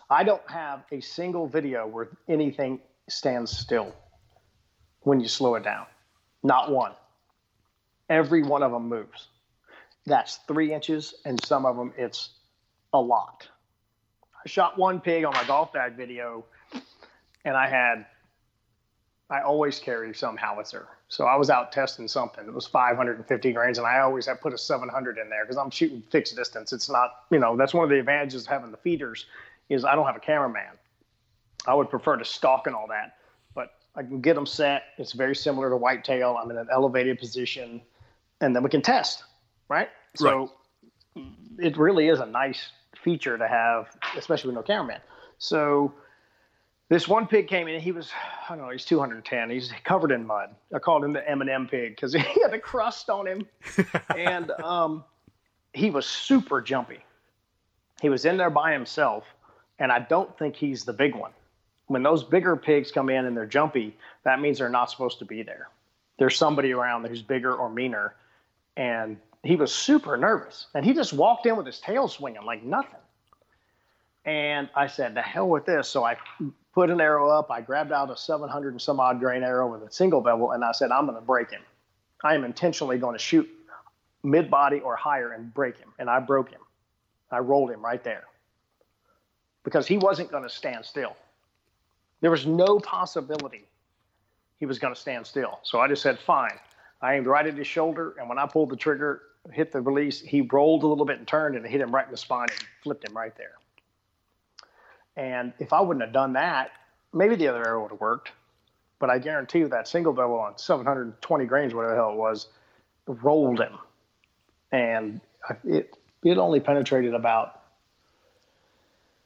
I don't have a single video where anything stands still when you slow it down. Not one. Every one of them moves. That's three inches, and some of them it's a lot. I shot one pig on my golf bag video, and I had I always carry some howitzer. So I was out testing something. It was 550 grains, and I always have put a 700 in there because I'm shooting fixed distance. It's not, you know, that's one of the advantages of having the feeders is I don't have a cameraman. I would prefer to stalk and all that, but I can get them set. It's very similar to whitetail. I'm in an elevated position, and then we can test, right? So right. it really is a nice feature to have, especially with no cameraman. So this one pig came in. He was, I don't know, he's 210. He's covered in mud. I called him the M&M pig because <laughs> he had a crust on him, <laughs> and um, he was super jumpy. He was in there by himself, and I don't think he's the big one. When those bigger pigs come in and they're jumpy, that means they're not supposed to be there. There's somebody around who's bigger or meaner, and he was super nervous. And he just walked in with his tail swinging like nothing. And I said, "The hell with this!" So I put an arrow up. I grabbed out a 700 and some odd grain arrow with a single bevel, and I said, "I'm going to break him. I am intentionally going to shoot mid body or higher and break him." And I broke him. I rolled him right there because he wasn't going to stand still. There was no possibility he was going to stand still. So I just said, "Fine." I aimed right at his shoulder, and when I pulled the trigger, hit the release, he rolled a little bit and turned, and it hit him right in the spine and flipped him right there. And if I wouldn't have done that, maybe the other arrow would have worked. But I guarantee you that single bevel on 720 grains, whatever the hell it was, rolled him. And it it only penetrated about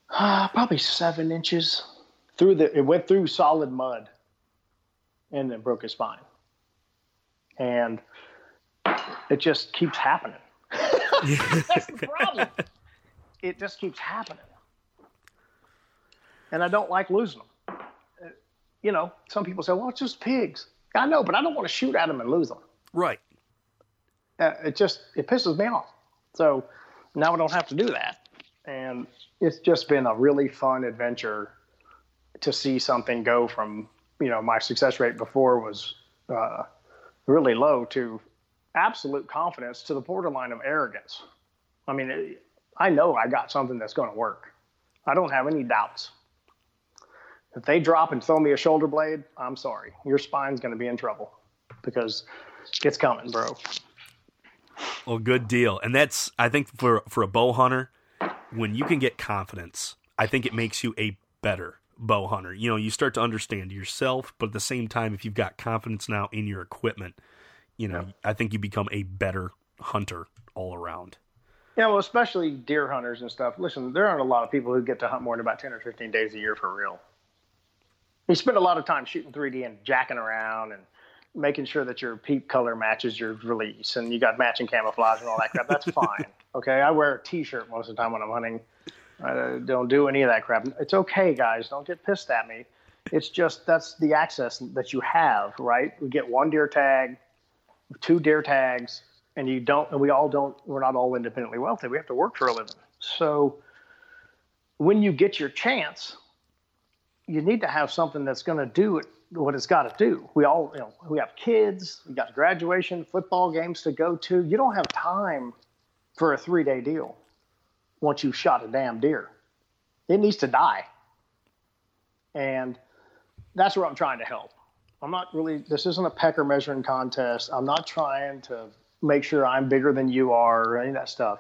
uh, probably seven inches through the. It went through solid mud, and then broke his spine. And it just keeps happening. <laughs> That's the problem. It just keeps happening and I don't like losing them. Uh, you know, some people say, "Well, it's just pigs." I know, but I don't want to shoot at them and lose them. Right. Uh, it just it pisses me off. So now I don't have to do that, and it's just been a really fun adventure to see something go from you know my success rate before was uh, really low to absolute confidence to the borderline of arrogance. I mean, I know I got something that's going to work. I don't have any doubts. If they drop and throw me a shoulder blade, I'm sorry. Your spine's going to be in trouble because it's coming, bro. Well, good deal. And that's I think for for a bow hunter, when you can get confidence, I think it makes you a better bow hunter. You know, you start to understand yourself, but at the same time if you've got confidence now in your equipment, you know, yeah. I think you become a better hunter all around. Yeah, well, especially deer hunters and stuff. Listen, there aren't a lot of people who get to hunt more than about 10 or 15 days a year for real you spend a lot of time shooting 3D and jacking around and making sure that your peep color matches your release and you got matching camouflage and all that crap. That's fine. <laughs> Okay, I wear a T-shirt most of the time when I'm hunting. I don't do any of that crap. It's okay, guys. Don't get pissed at me. It's just that's the access that you have, right? We get one deer tag, two deer tags, and you don't. And we all don't. We're not all independently wealthy. We have to work for a living. So when you get your chance, you need to have something that's going to do what it's got to do. We all, you know, we have kids, we got graduation, football games to go to. You don't have time for a three day deal once you've shot a damn deer. It needs to die. And that's where I'm trying to help. I'm not really, this isn't a pecker measuring contest. I'm not trying to make sure I'm bigger than you are or any of that stuff.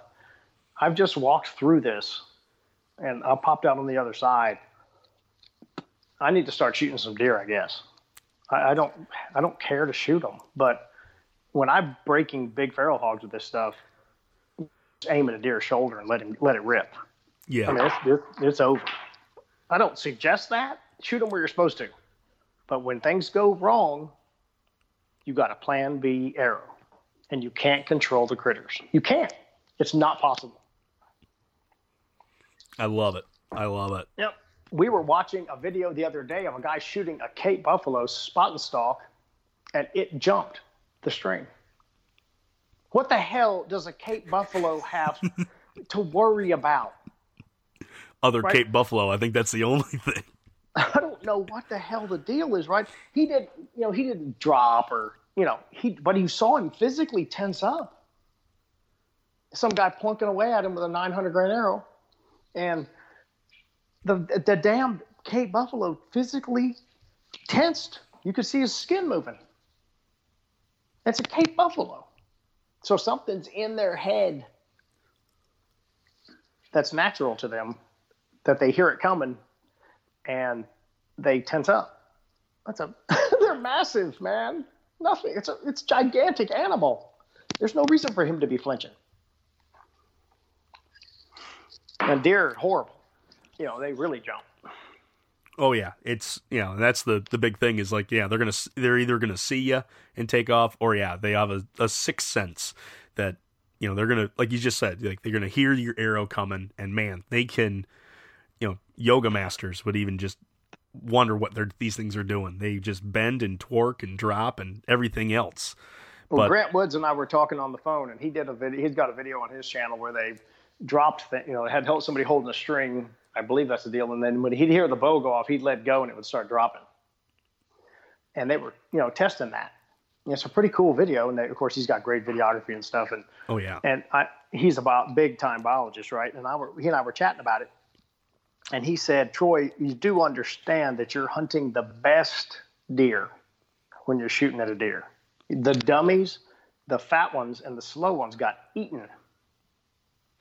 I've just walked through this and I popped out on the other side I need to start shooting some deer. I guess I, I don't I don't care to shoot them, but when I'm breaking big feral hogs with this stuff, just aim at a deer's shoulder and let him let it rip. Yeah, I mean it's, it's, it's over. I don't suggest that. Shoot them where you're supposed to, but when things go wrong, you got a plan B arrow, and you can't control the critters. You can't. It's not possible. I love it. I love it. Yep we were watching a video the other day of a guy shooting a Cape buffalo spot and stalk, and it jumped the string. What the hell does a Cape buffalo have to worry about? Other right? Cape buffalo, I think that's the only <laughs> thing. I don't know what the hell the deal is, right? He didn't, you know, he didn't drop or, you know, he, but you saw him physically tense up. Some guy plunking away at him with a 900 grain arrow, and the the damn Cape Buffalo physically tensed. You could see his skin moving. That's a Cape Buffalo. So something's in their head that's natural to them that they hear it coming and they tense up. That's a <laughs> they're massive, man. Nothing. It's a it's gigantic animal. There's no reason for him to be flinching. And deer horrible. You know, they really jump. Oh yeah, it's you know that's the the big thing is like yeah they're gonna they're either gonna see you and take off or yeah they have a, a sixth sense that you know they're gonna like you just said like they're gonna hear your arrow coming and man they can you know yoga masters would even just wonder what these things are doing they just bend and torque and drop and everything else well, but, Grant Woods and I were talking on the phone, and he did a video. He's got a video on his channel where they dropped, th- you know, had somebody holding a string. I believe that's the deal. And then when he'd hear the bow go off, he'd let go, and it would start dropping. And they were, you know, testing that. And it's a pretty cool video, and they, of course, he's got great videography and stuff. And oh yeah, and I, he's a big time biologist, right? And I were, he and I were chatting about it, and he said, Troy, you do understand that you're hunting the best deer when you're shooting at a deer the dummies, the fat ones, and the slow ones got eaten.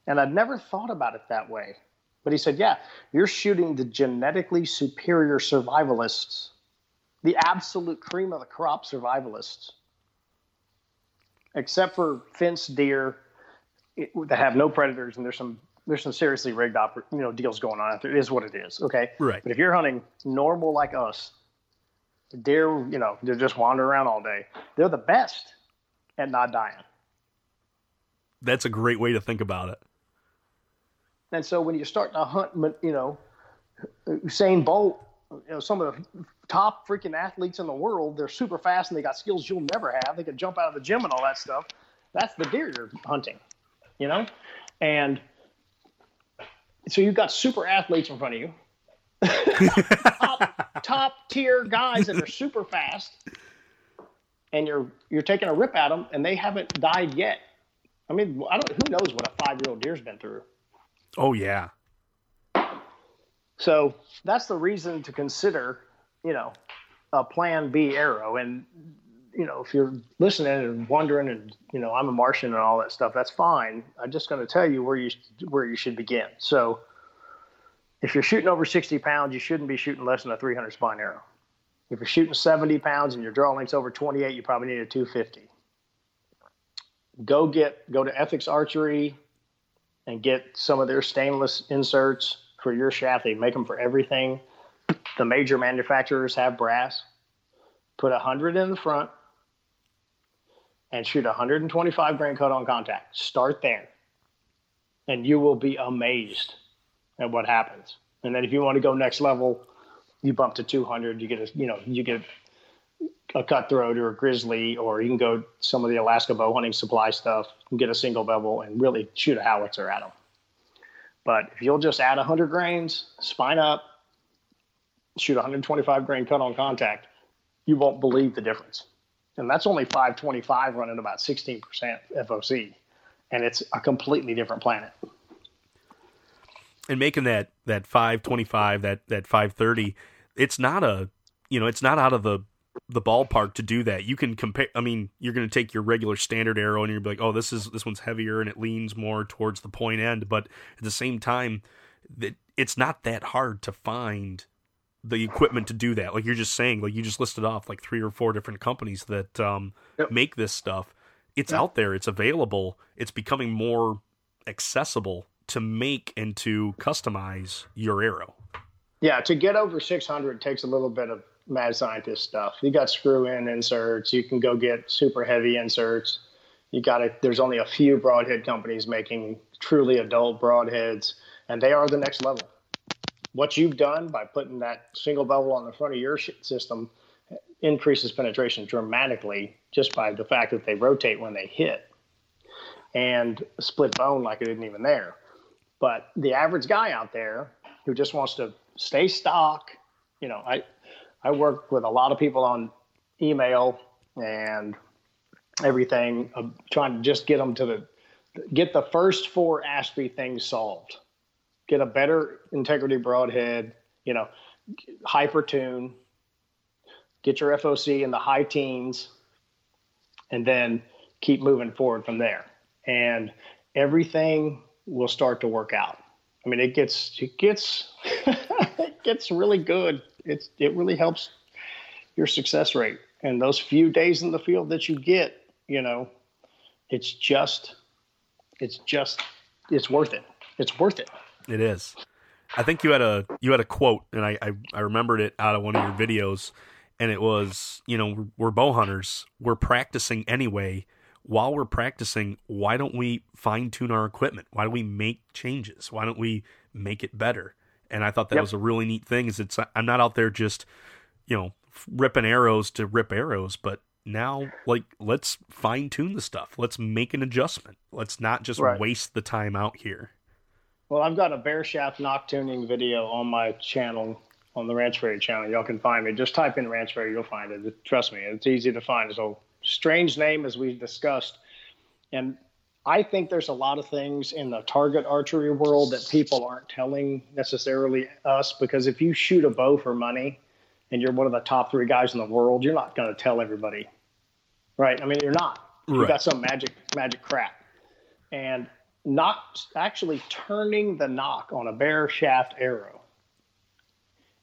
And I'd never thought about it that way. But he said, yeah, you're shooting the genetically superior survivalists, the absolute cream of the crop survivalists, except for fenced deer that have no predators, and there's some there's some seriously rigged oper- you know deals going on. It is what it is. Okay, right. But if you're hunting normal like us, deer, you know, they're just wander around all day. They're the best at not dying. That's a great way to think about it. And so when you start to hunt, you know, Usain Bolt, you know, some of the top freaking athletes in the world, they're super fast and they got skills you'll never have. They can jump out of the gym and all that stuff. That's the deer you're hunting, you know? And so you've got super athletes in front of you <laughs> top, top tier guys that are super fast, and you're you're taking a rip at them, and they haven't died yet. I mean, I don't. Who knows what a five year old deer's been through? Oh yeah. So that's the reason to consider, you know, a Plan B arrow. And you know, if you're listening and wondering, and you know, I'm a Martian and all that stuff, that's fine. I'm just going to tell you where you where you should begin. So if you're shooting over 60 pounds, you shouldn't be shooting less than a 300 spine arrow. If you're shooting 70 pounds and your draw length's over 28, you probably need a 250. Go get go to Ethics Archery and get some of their stainless inserts for your shaft. They make them for everything. The major manufacturers have brass. Put 100 in the front and shoot 125 grain cut on contact. Start there. And you will be amazed at what happens. And then if you want to go next level, you bump to 200. You get a you know you get a cutthroat or a grizzly, or you can go some of the Alaska bow hunting supply stuff and get a single bevel and really shoot a howitzer at them. But if you'll just add 100 grains, spine up, shoot 125 grain cut on contact, you won't believe the difference. And that's only 525 running about 16% FOC. And it's a completely different planet and making that that 525 that that 530 it's not a you know it's not out of the the ballpark to do that you can compare i mean you're going to take your regular standard arrow and you're like oh this is this one's heavier and it leans more towards the point end but at the same time that it's not that hard to find the equipment to do that like you're just saying like you just listed off like three or four different companies that um, yep. make this stuff it's yep. out there it's available it's becoming more accessible to make and to customize your arrow. Yeah, to get over 600 takes a little bit of mad scientist stuff. You got screw in inserts. You can go get super heavy inserts. You got it. There's only a few broadhead companies making truly adult broadheads, and they are the next level. What you've done by putting that single bevel on the front of your system increases penetration dramatically just by the fact that they rotate when they hit and split bone like it isn't even there. But the average guy out there who just wants to stay stock, you know, I I work with a lot of people on email and everything, uh, trying to just get them to the get the first four Ashby things solved. Get a better integrity broadhead, you know, hyper tune, get your FOC in the high teens, and then keep moving forward from there. And everything will start to work out. I mean, it gets it gets <laughs> it gets really good. It's it really helps your success rate. And those few days in the field that you get, you know, it's just it's just it's worth it. It's worth it. It is. I think you had a you had a quote, and I, I, I remembered it out of one of your videos, and it was, you know, we're, bow hunters. We're practicing anyway. While we're practicing, why don't we fine tune our equipment? Why don't we make changes? Why don't we make it better? And I thought that Yep. was a really neat thing. Is it's I'm not out there just, you know, ripping arrows to rip arrows, but now like let's fine tune the stuff. Let's make an adjustment. Let's not just Right. waste the time out here. Well, I've got a bare shaft nock tuning video on my channel, on the Ranch Fairy channel. Y'all can find me. Just type in Ranch Fairy, you'll find it. Trust me, it's easy to find. It's a strange name, as we discussed. And I think there's a lot of things in the target archery world that people aren't telling necessarily us because if you shoot a bow for money and you're one of the top three guys in the world, you're not going to tell everybody, right? I mean, you're not. You've got some magic magic crap, and not actually turning the nock on a bare shaft arrow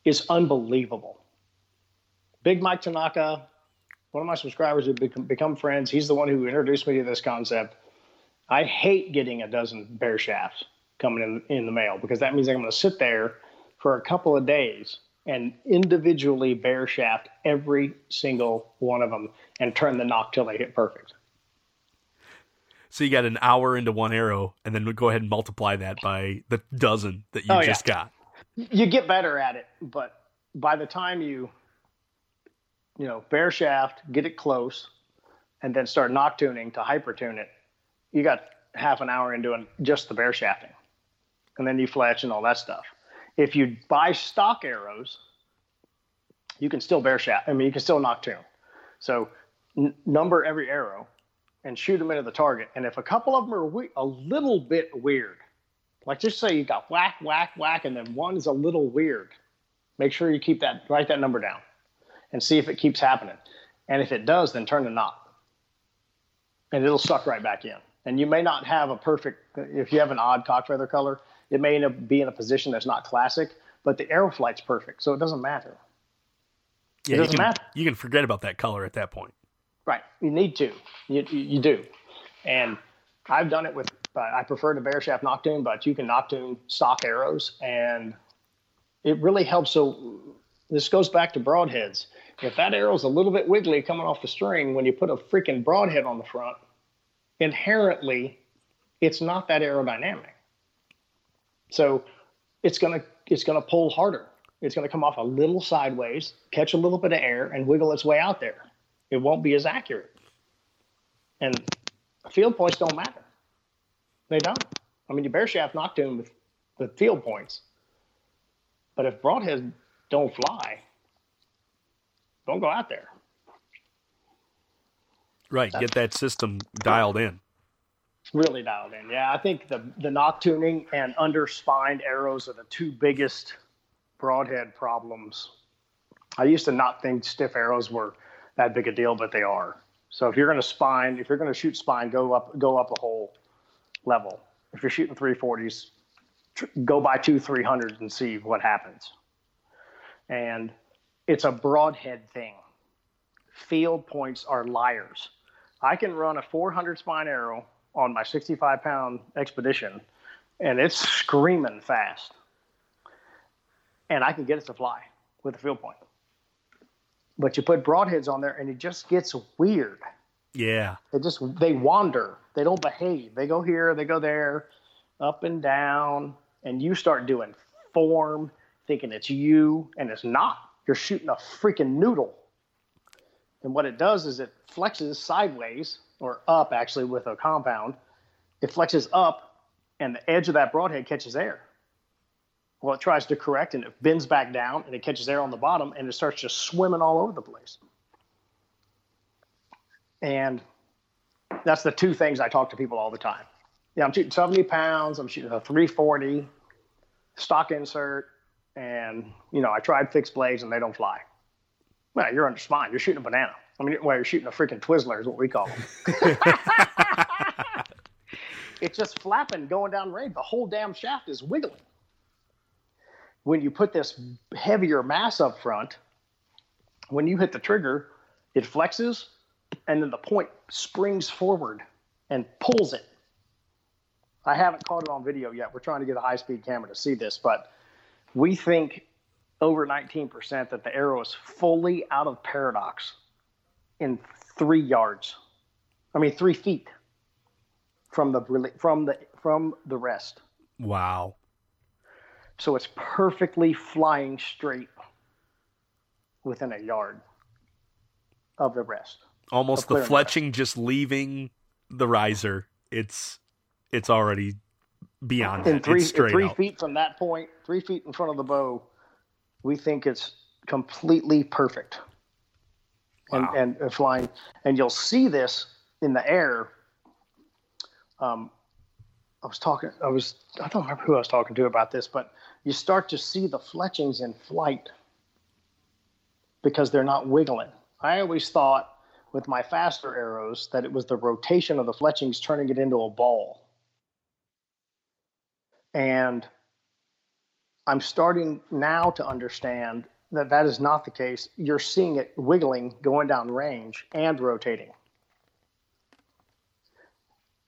is unbelievable. Big Mike Tanaka, one of my subscribers who become friends, he's the one who introduced me to this concept. I hate getting a dozen bare shafts coming in in the mail because that means I'm going to sit there for a couple of days and individually bare shaft every single one of them and turn the nock till they hit perfect. So you got an hour into one arrow, and then go ahead and multiply that by the dozen that you Oh, yeah. just got. you get better at it, but by the time you, you know, bare shaft, get it close, and then start nock tuning to hyper tune it, you got half an hour into it, just the bare shafting, and then you fletch and all that stuff. If you buy stock arrows, you can still bare shaft. I mean, you can still nock tune. So n- number every arrow and shoot them into the target. And if a couple of them are we- a little bit weird, like just say you got whack, whack, whack, and then one is a little weird. Make sure you keep that, write that number down and see if it keeps happening. And if it does, then turn the knot. And it'll suck right back in. And you may not have a perfect, if you have an odd cock feather color, it may end up be in a position that's not classic, but the arrow flight's perfect. So it doesn't matter. Yeah, doesn't you can, matter. You can forget about that color at that point. Right. You need to. You, you, do. And I've done it with, uh, I prefer to bare shaft nock tune, but you can nock tune stock arrows. And it really helps. So this goes back to broadheads. If that arrow's a little bit wiggly coming off the string, when you put a freaking broadhead on the front, inherently, it's not that aerodynamic. So it's gonna it's gonna pull harder. It's gonna come off a little sideways, catch a little bit of air, and wiggle its way out there. It won't be as accurate. And field points don't matter. They don't. I mean, you bare shaft nock tune with, the field points, but if broadheads don't fly, don't go out there. Right. Get that system dialed in. really dialed in. Yeah, I think the the nock tuning and underspined arrows are the two biggest broadhead problems. I used to not think stiff arrows were that big a deal, but they are. So if you're going to spine, if you're going to shoot spine, go up go up a whole level. If you're shooting 340s, tr- go by two 300s and see what happens. And it's a broadhead thing. Field points are liars. I can run a 400 spine arrow on my 65 pound expedition and it's screaming fast. And I can get it to fly with a field point. But you put broadheads on there and it just gets weird. Yeah. They just they wander. They don't behave. They go here, they go there, up and down, and you start doing form, thinking it's you, and it's not. You're shooting a freaking noodle. And what it does is it flexes sideways or up actually with a compound. It flexes up, and the edge of that broadhead catches air. Well, it tries to correct and it bends back down and it catches air on the bottom and it starts just swimming all over the place. And that's the two things I talk to people all the time. Yeah, I'm shooting 70 pounds. I'm shooting a 340 stock insert, and you know I tried fixed blades and they don't fly. Well, you're under spine. You're shooting a banana. I mean, well, you're shooting a freaking Twizzler is what we call them. <laughs> it's just flapping going down range. The whole damn shaft is wiggling. When you put this heavier mass up front, when you hit the trigger, it flexes and then the point springs forward and pulls it. I haven't caught it on video yet. We're trying to get a high speed camera to see this, but we think over 19% that the arrow is fully out of paradox in three yards. I mean, three feet from the from the from the rest. Wow. So it's perfectly flying straight within a yard of the rest. Almost the fletching just leaving the riser. It's it's already beyond in that. three it's straight three out. feet from that point, three feet in front of the bow. We think it's completely perfect. Wow. And, and flying, and you'll see this in the air. Um, I was talking. I was. I don't remember who I was talking to about this, but you start to see the fletchings in flight because they're not wiggling. I always thought with my faster arrows that it was the rotation of the fletchings turning it into a ball. And I'm starting now to understand that that is not the case. You're seeing it wiggling, going down range, and rotating.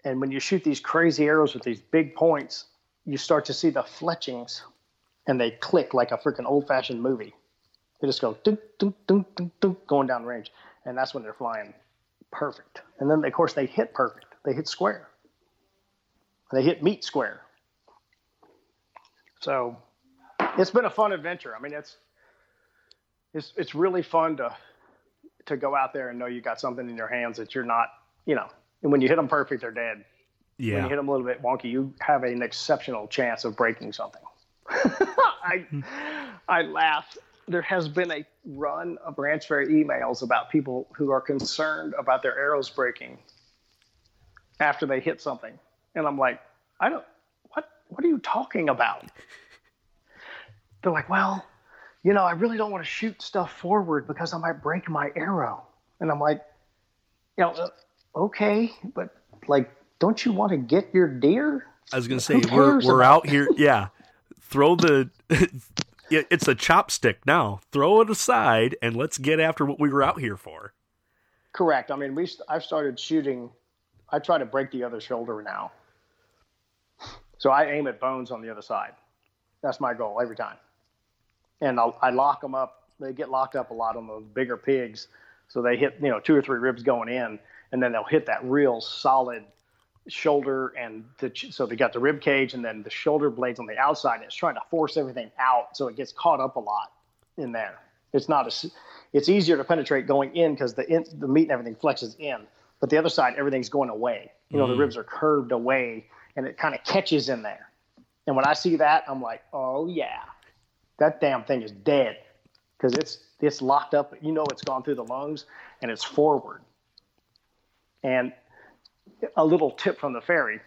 And when you shoot these crazy arrows with these big points, you start to see the fletchings and they click like a freaking old fashioned movie. They just go dunk, dunk, dunk, dunk, dunk, going down range. And that's when they're flying perfect. And then, of course, they hit perfect. They hit square. They hit meat square. So it's been a fun adventure. I mean, it's it's it's really fun to to go out there and know you got something in your hands that you're not, you know. And when you hit them perfect, they're dead. Yeah. When you hit them a little bit wonky, you have an exceptional chance of breaking something. <laughs> I hmm. I laugh. There has been a run of Ranch Fairy emails about people who are concerned about their arrows breaking after they hit something, and I'm like, I don't. What What are you talking about? They're like, well, you know, I really don't want to shoot stuff forward because I might break my arrow, and I'm like, you know, uh, okay, but like, don't you want to get your deer? I was gonna say we're we're out here. <laughs> Yeah, throw the. <laughs> it- it's a chopstick now. Throw it aside and let's get after what we were out here for. Correct. I mean, we I've started shooting. I try to break the other shoulder now. So I aim at bones on the other side. That's my goal every time. And I'll, I lock them up. They get locked up a lot on those bigger pigs, so they hit you know two or three ribs going in, and then they'll hit that real solid shoulder and the, so they got the rib cage and then the shoulder blades on the outside. And it's trying to force everything out, so it gets caught up a lot in there. It's not as it's easier to penetrate going in because the in, the meat and everything flexes in, but the other side everything's going away. You know, the mm. ribs are curved away, and it kind of catches in there. And when I see that, I'm like, oh yeah, that damn thing is dead because it's it's locked up. You know, it's gone through the lungs and it's forward. And a little tip from the fairy.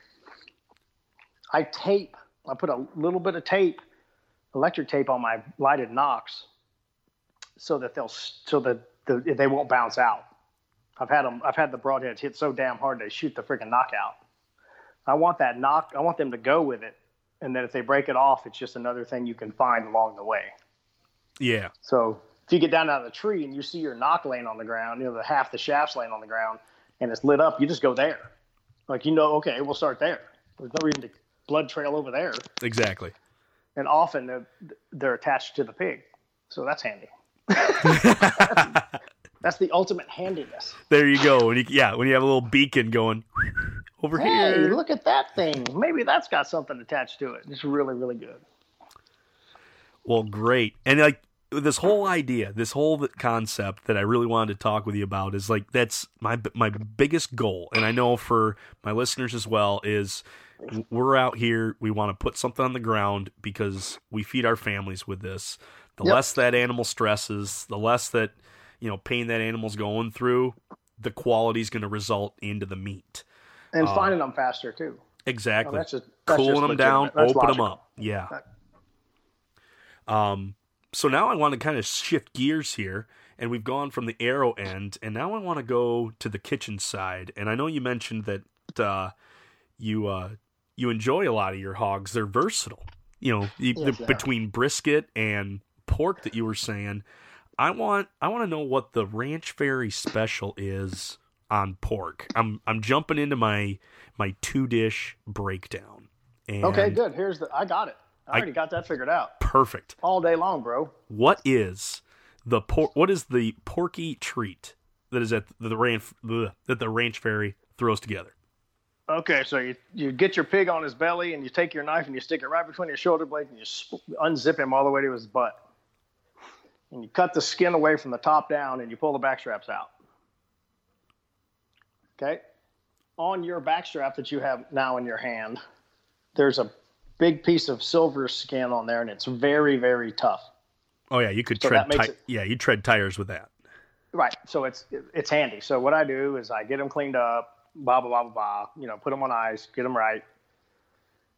I tape. I put a little bit of tape, electric tape, on my lighted nocks, so that they'll so that the, they won't bounce out. I've had them. I've had the broadheads hit so damn hard they shoot the freaking nock out. I want that nock. I want them to go with it, and then if they break it off, it's just another thing you can find along the way. Yeah, So if you get down out of the tree and you see your nock laying on the ground, you know the half the shaft's laying on the ground, and it's lit up, you just go there. Like you know, okay, we'll start there. There's no reason to blood trail over there. exactly. And often they're, they're attached to the pig, so that's handy. <laughs> that's the ultimate handiness. There you go. When you, yeah, when you have a little beacon going over Hey, here. look at that thing. Maybe that's got something attached to it. It's really, really good. Well, great. And like this whole idea, this whole concept that I really wanted to talk with you about is like that's my my biggest goal, and I know for my listeners as well is we're out here. We want to put something on the ground because we feed our families with this. The Yep. less that animal stresses, the less that you know pain that animal's going through, the quality is going to result into the meat. And Uh, finding them faster too. Exactly. Oh, that's just- that's Cooling them down, open them up. Yeah. Um, so now I want to kind of shift gears here, and we've gone from the arrow end, and now I want to go to the kitchen side. And I know you mentioned that uh, you uh, you enjoy a lot of your hogs; they're versatile. You know, you, Yes, the, between brisket and pork that you were saying. I want I want to know what the Ranch Fairy special is on pork. I'm I'm jumping into my my two dish breakdown. And Okay, good. Here's the. I got it. I I- already got that figured out Perfect. all day long, bro. What is the por- what is the porky treat that is at the ranch that the ranch fairy throws together? Okay, so you, you get your pig on his belly and you take your knife and you stick it right between your shoulder blades and you sp- unzip him all the way to his butt. And you cut the skin away from the top down and you pull the back straps out. Okay? On your backstrap that you have now in your hand, there's a big piece of silver skin on there and it's very, very tough. Oh yeah, you could So tread ti- it- yeah, you tread tires with that. Right. So it's it's handy. So what I do is I get them cleaned up, blah blah blah blah blah. You know, put them on ice, get them right.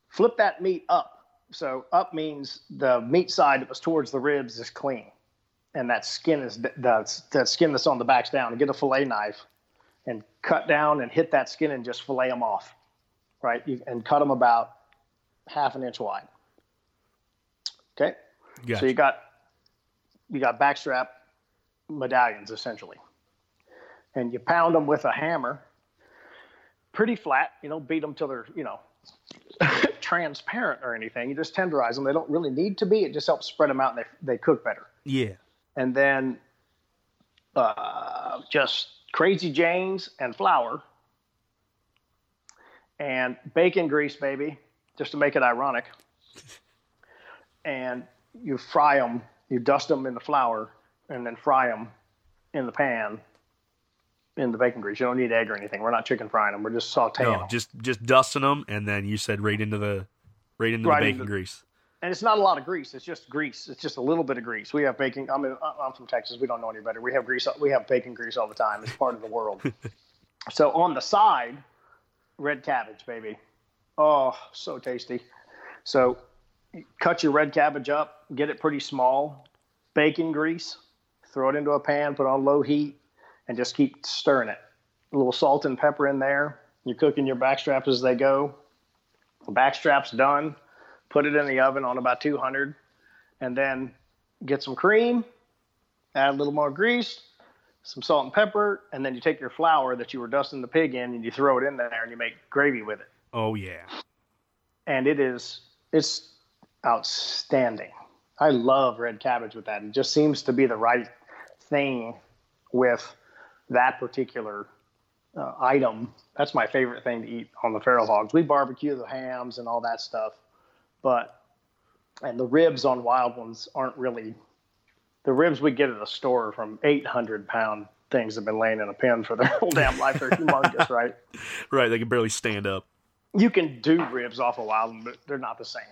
Flip that meat up. So up means the meat side that was towards the ribs is clean, and that skin is that's that skin that's on the back's down. Get a fillet knife, and cut down and hit that skin and just fillet them off, right? You, and cut them about half an inch wide. Okay. Gotcha. So you got you got backstrap medallions essentially, and you pound them with a hammer, pretty flat. You don't beat them till they're you know <laughs> transparent or anything. You just tenderize them. They don't really need to be. It just helps spread them out and they they cook better. yeah. And then uh, just crazy Janes and flour and bacon grease, baby, just to make it ironic. And you fry them. You dust them in the flour and then fry them in the pan in the bacon grease. You don't need egg or anything. We're not chicken frying them. We're just sautéing No, them. just just dusting them, and then you said right into the right into Right the bacon into- grease. And it's not a lot of grease. It's just grease. It's just a little bit of grease. We have bacon. I mean, I'm from Texas. We don't know any better. We have grease. We have bacon grease all the time. It's part of the world. <laughs> so on the side, red cabbage, baby. Oh, so tasty. So cut your red cabbage up, get it pretty small, bacon grease, throw it into a pan, put on low heat, and just keep stirring it. A little salt and pepper in there. You're cooking your backstraps as they go. The backstrap's done put it in the oven on about 200 and then get some cream add a little more grease some salt and pepper and then you take your flour that you were dusting the pig in and you throw it in there and you make gravy with it. Oh yeah. and it is it's outstanding. I love red cabbage with that. It just seems to be the right thing with that particular uh, item. That's my favorite thing to eat on the feral hogs. We barbecue the hams and all that stuff but and the ribs on wild ones aren't really the ribs we get at the store from 800 pound things that have been laying in a pen for their <laughs> whole damn life. They're humongous right? <laughs> Right, they can barely stand up. you can do ribs off a wild one but they're not the same.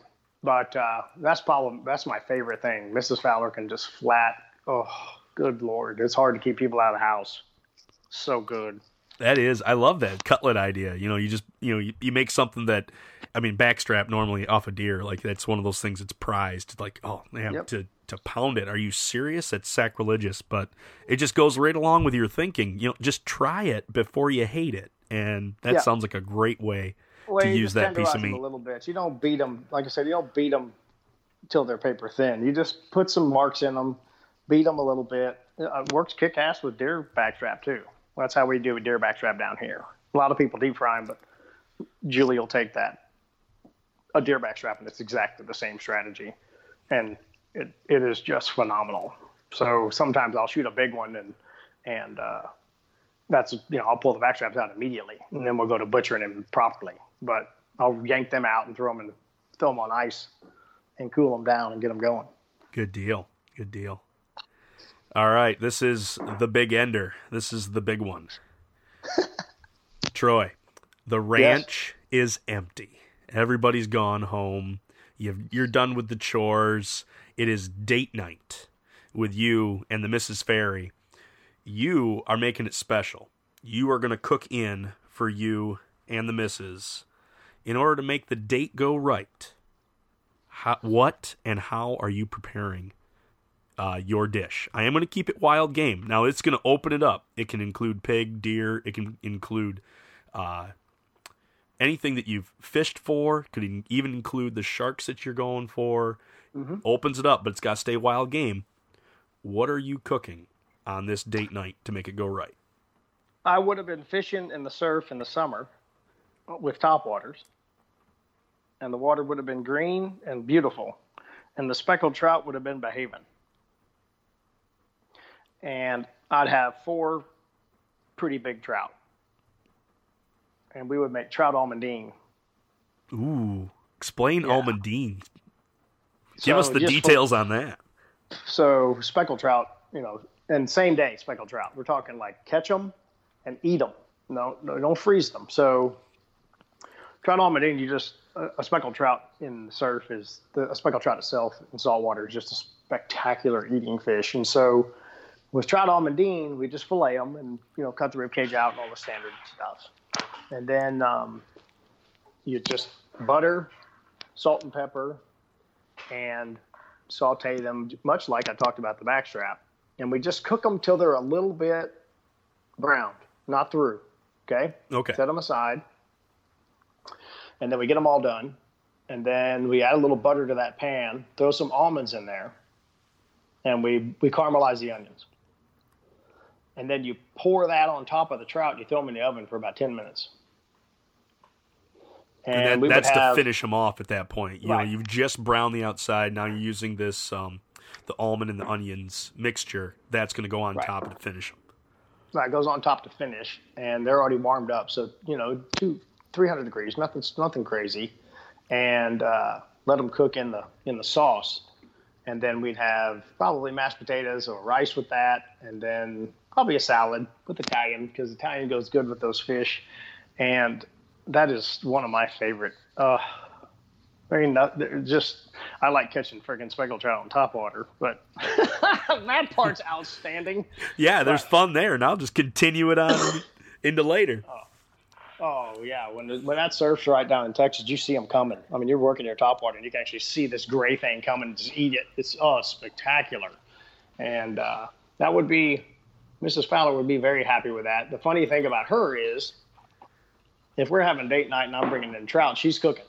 But uh, that's probably that's my favorite thing. Mrs fowler can just flat oh good lord. It's hard to keep people out of the house. So good That is, I love that cutlet idea. You know, you just you know you, you make something that, I mean, backstrap normally off a deer like that's one of those things that's prized. Like, oh man, Yep. to to pound it. Are you serious? That's sacrilegious, but it just goes right along with your thinking. You know, just try it before you hate it, and that Yeah. sounds like a great way Well, to use that piece of meat. a little bit. You don't beat them, like I said, you don't beat them till they're paper thin. You just put some marks in them, beat them a little bit. Uh, It works kick ass with deer backstrap too. That's how we do with deer backstrap down here. A lot of people deep fry 'em, but Julie will take that a deer backstrap, and it's exactly the same strategy, and it, it is just phenomenal. So sometimes I'll shoot a big one and and uh, that's you know I'll pull the backstraps out immediately, and then we'll go to butchering them properly. But I'll yank them out and throw them and throw them on ice and cool them down and get them going. Good deal. Good deal. All right, this is the big ender. This is the big one. <laughs> Troy, the ranch is empty. Everybody's gone home. You've, you're done with the chores. It is date night with you and the Mrs. Fairy. You are making it special. You are going to cook in for you and the missus in order to make the date go right. How, what and how are you preparing uh, your dish? I am going to keep it wild game. Now it's going to open it up. It can include pig, deer. It can include uh, anything that you've fished for. Could even include the sharks that you're going for. Opens it up, but it's got to stay wild game. What are you cooking on this date night to make it go right? I would have been fishing in the surf in the summer with topwaters, and the water would have been green and beautiful, and the speckled trout would have been behaving. And I'd have four pretty big trout, and we would make trout almondine. Ooh, explain Yeah. almondine. Give So us the just for- details on that. So speckled trout, you know, and same day speckled trout. We're talking like catch them and eat them. No, no, don't freeze them. So trout almondine, you just a, a speckled trout in the surf is the a speckled trout itself in saltwater is just a spectacular eating fish. And so with trout almondine, we just fillet them and you know cut the rib cage out and all the standard stuff. And then um, you just butter, salt and pepper, and saute them much like I talked about the backstrap. And we just cook them till they're a little bit browned, not through. Okay. Okay. Set them aside. And then we get them all done. And then we add a little butter to that pan, throw some almonds in there, and we, we caramelize the onions. And then you pour that on top of the trout and you throw them in the oven for about 10 minutes. And, And, that, that's have, to finish them off at that point. You Right. know, you've just browned the outside. Now you're using this um, the almond and the onions mixture. That's going to go on Right. top to finish them. That goes on top to finish, and they're already warmed up. So you know, two, three hundred degrees, nothing, nothing crazy, and uh, let them cook in the in the sauce, and then we'd have probably mashed potatoes or rice with that, and then probably a salad with Italian because Italian goes good with those fish, and that is one of my favorite. Uh, I mean, not- just I like catching friggin' speckled trout on top water, but <laughs> that part's outstanding. Yeah, there's fun there, and I'll just continue it on <coughs> into later. Oh yeah, when when that surf's right down in Texas, you see them coming. I mean, you're working your top water, and you can actually see this gray thing coming and just eat it. It's oh, it's spectacular, and uh, that would be Mrs. Fowler would be very happy with that. The funny thing about her is, if we're having date night and I'm bringing in trout, she's cooking.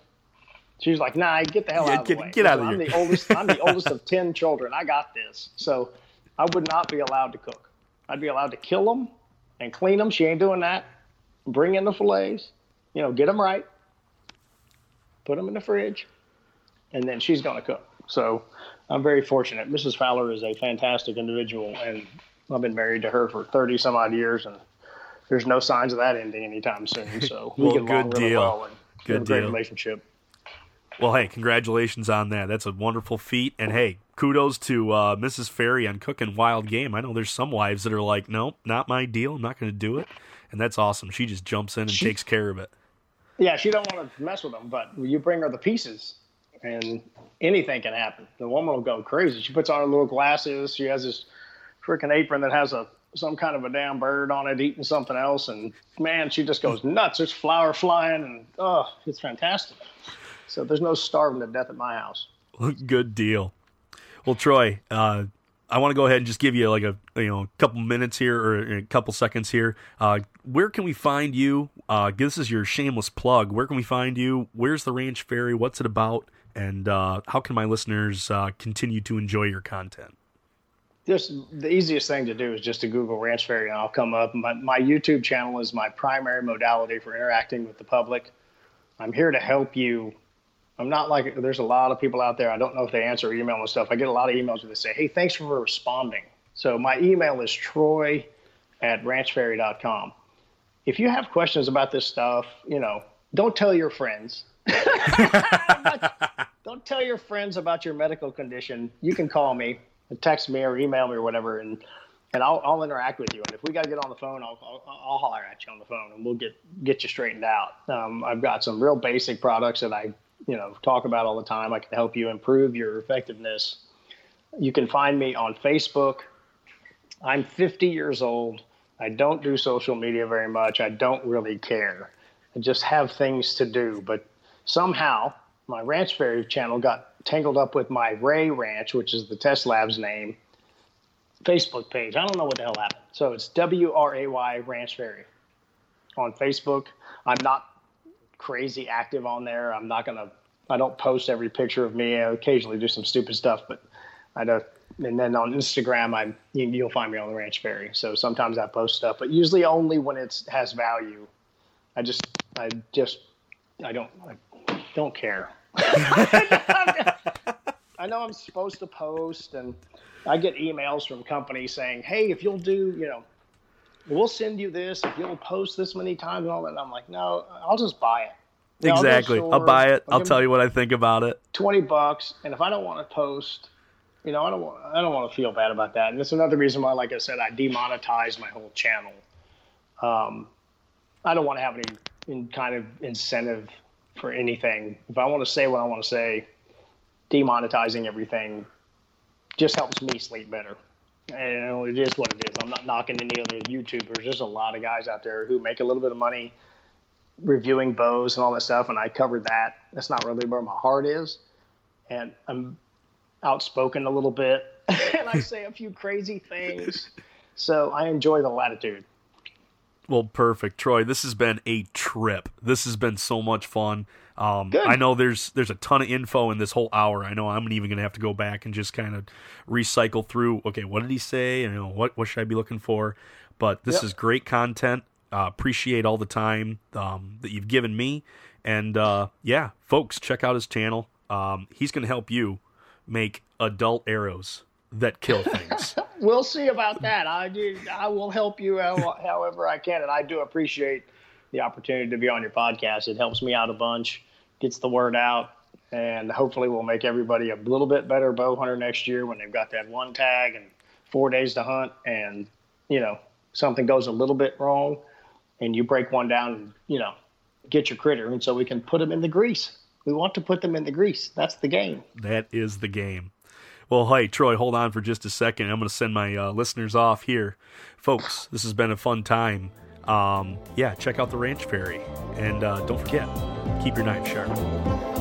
She's like, "Nah, get the hell Yeah, out of the way." get out of I'm here. the oldest. I'm the <laughs> oldest of ten children. I got this. So I would not be allowed to cook. I'd be allowed to kill them and clean them. She ain't doing that. Bring in the fillets. You know, get them right. Put them in the fridge, and then she's going to cook. So I'm very fortunate. Mrs. Fowler is a fantastic individual, and I've been married to her for 30 some odd years, and there's no signs of that ending anytime soon. <laughs> So we Well, get along good really deal. well, and Good have a great relationship. Well, hey, congratulations on that. That's a wonderful feat. And hey, kudos to uh, Mrs. Fairy on cooking wild game. I know there's some wives that are like, nope, not my deal. I'm not going to do it. And that's awesome. She just jumps in and She- takes care of it. Yeah, she don't want to mess with them, but you bring her the pieces, and anything can happen. The woman will go crazy. She puts on her little glasses. She has this freaking apron that has a some kind of a damn bird on it eating something else, and man, she just goes nuts. There's flour flying, and oh, it's fantastic. So there's no starving to death at my house. <laughs> Good deal. Well, Troy, uh, I want to go ahead and just give you like a you know a couple minutes here or a couple seconds here. Uh, where can we find you? Uh, this is your shameless plug. Where can we find you? Where's the Ranch Fairy? What's it about? And uh, how can my listeners uh, continue to enjoy your content? Just the easiest thing to do is just to Google Ranch Fairy and I'll come up. My, my YouTube channel is my primary modality for interacting with the public. I'm here to help you. I'm not like there's a lot of people out there. I don't know if they answer email and stuff. I get a lot of emails where they say, "Hey, thanks for responding." So my email is troy at ranchfairy.com. If you have questions about this stuff, you know, don't tell your friends. <laughs> don't tell your friends about your medical condition. You can call me, text me, or email me, or whatever, and and I'll, I'll interact with you. And if we got to get on the phone, I'll, I'll, I'll holler at you on the phone, and we'll get get you straightened out. Um, I've got some real basic products that I you know talk about all the time. I can help you improve your effectiveness. You can find me on Facebook. I'm 50 years old. I don't do social media very much. I don't really care. I just have things to do. But somehow my Ranch Fairy channel got tangled up with my Wray Ranch, which is the Test Labs name, Facebook page. I don't know what the hell happened. So it's W R A Y Ranch Fairy on Facebook. I'm not crazy active on there. I'm not gonna. I don't post every picture of me. I occasionally do some stupid stuff, but I don't. And then on Instagram, I you, you'll find me on the Ranch Fairy. So sometimes I post stuff, but usually only when it has value. I just, I just, I don't, I don't care. I know I'm supposed to post, and I get emails from companies saying, "Hey, if you'll do, you know, we'll send you this if you'll post this many times and all that." And I'm like, "No, I'll just buy it." I'll exactly. store, I'll buy it. I'll give tell you what I think about it. Twenty bucks, and if I don't want to post, you know, I don't want. I don't want to feel bad about that. And that's another reason why, like I said, I demonetized my whole channel. Um, I don't want to have any in kind of incentive for anything. If I want to say what I want to say, demonetizing everything just helps me sleep better. And you know, it is what it is. I'm not knocking any other YouTubers. There's a lot of guys out there who make a little bit of money reviewing bows and all that stuff, and I covered that. That's not really where my heart is. And I'm outspoken a little bit, <laughs> and I say a few crazy things. <laughs> So I enjoy the latitude. Well, perfect, Troy. This has been a trip. This has been so much fun. Um, I know there's there's a ton of info in this whole hour. I know I'm even gonna have to go back and just kind of recycle through. Okay, what did he say? You know, what what should I be looking for? But this Yep. is great content. Uh, appreciate all the time um, that you've given me, and uh, yeah, folks, check out his channel. Um, he's gonna help you make adult arrows that kill things. <laughs> We'll see about that. I do. I will help you how, however I can, and I do appreciate the opportunity to be on your podcast. It helps me out a bunch, gets the word out, and hopefully we'll make everybody a little bit better bow hunter next year when they've got that one tag and four days to hunt, and you know something goes a little bit wrong, and you break one down, and you know get your critter, and so we can put them in the grease. We want to put them in the grease. That's the game. That is the game. Well, hey, Troy, hold on for just a second. I'm going to send my uh, listeners off here. Folks, this has been a fun time. Um, yeah, check out the Ranch Fairy. And uh, don't forget, keep your knife sharp.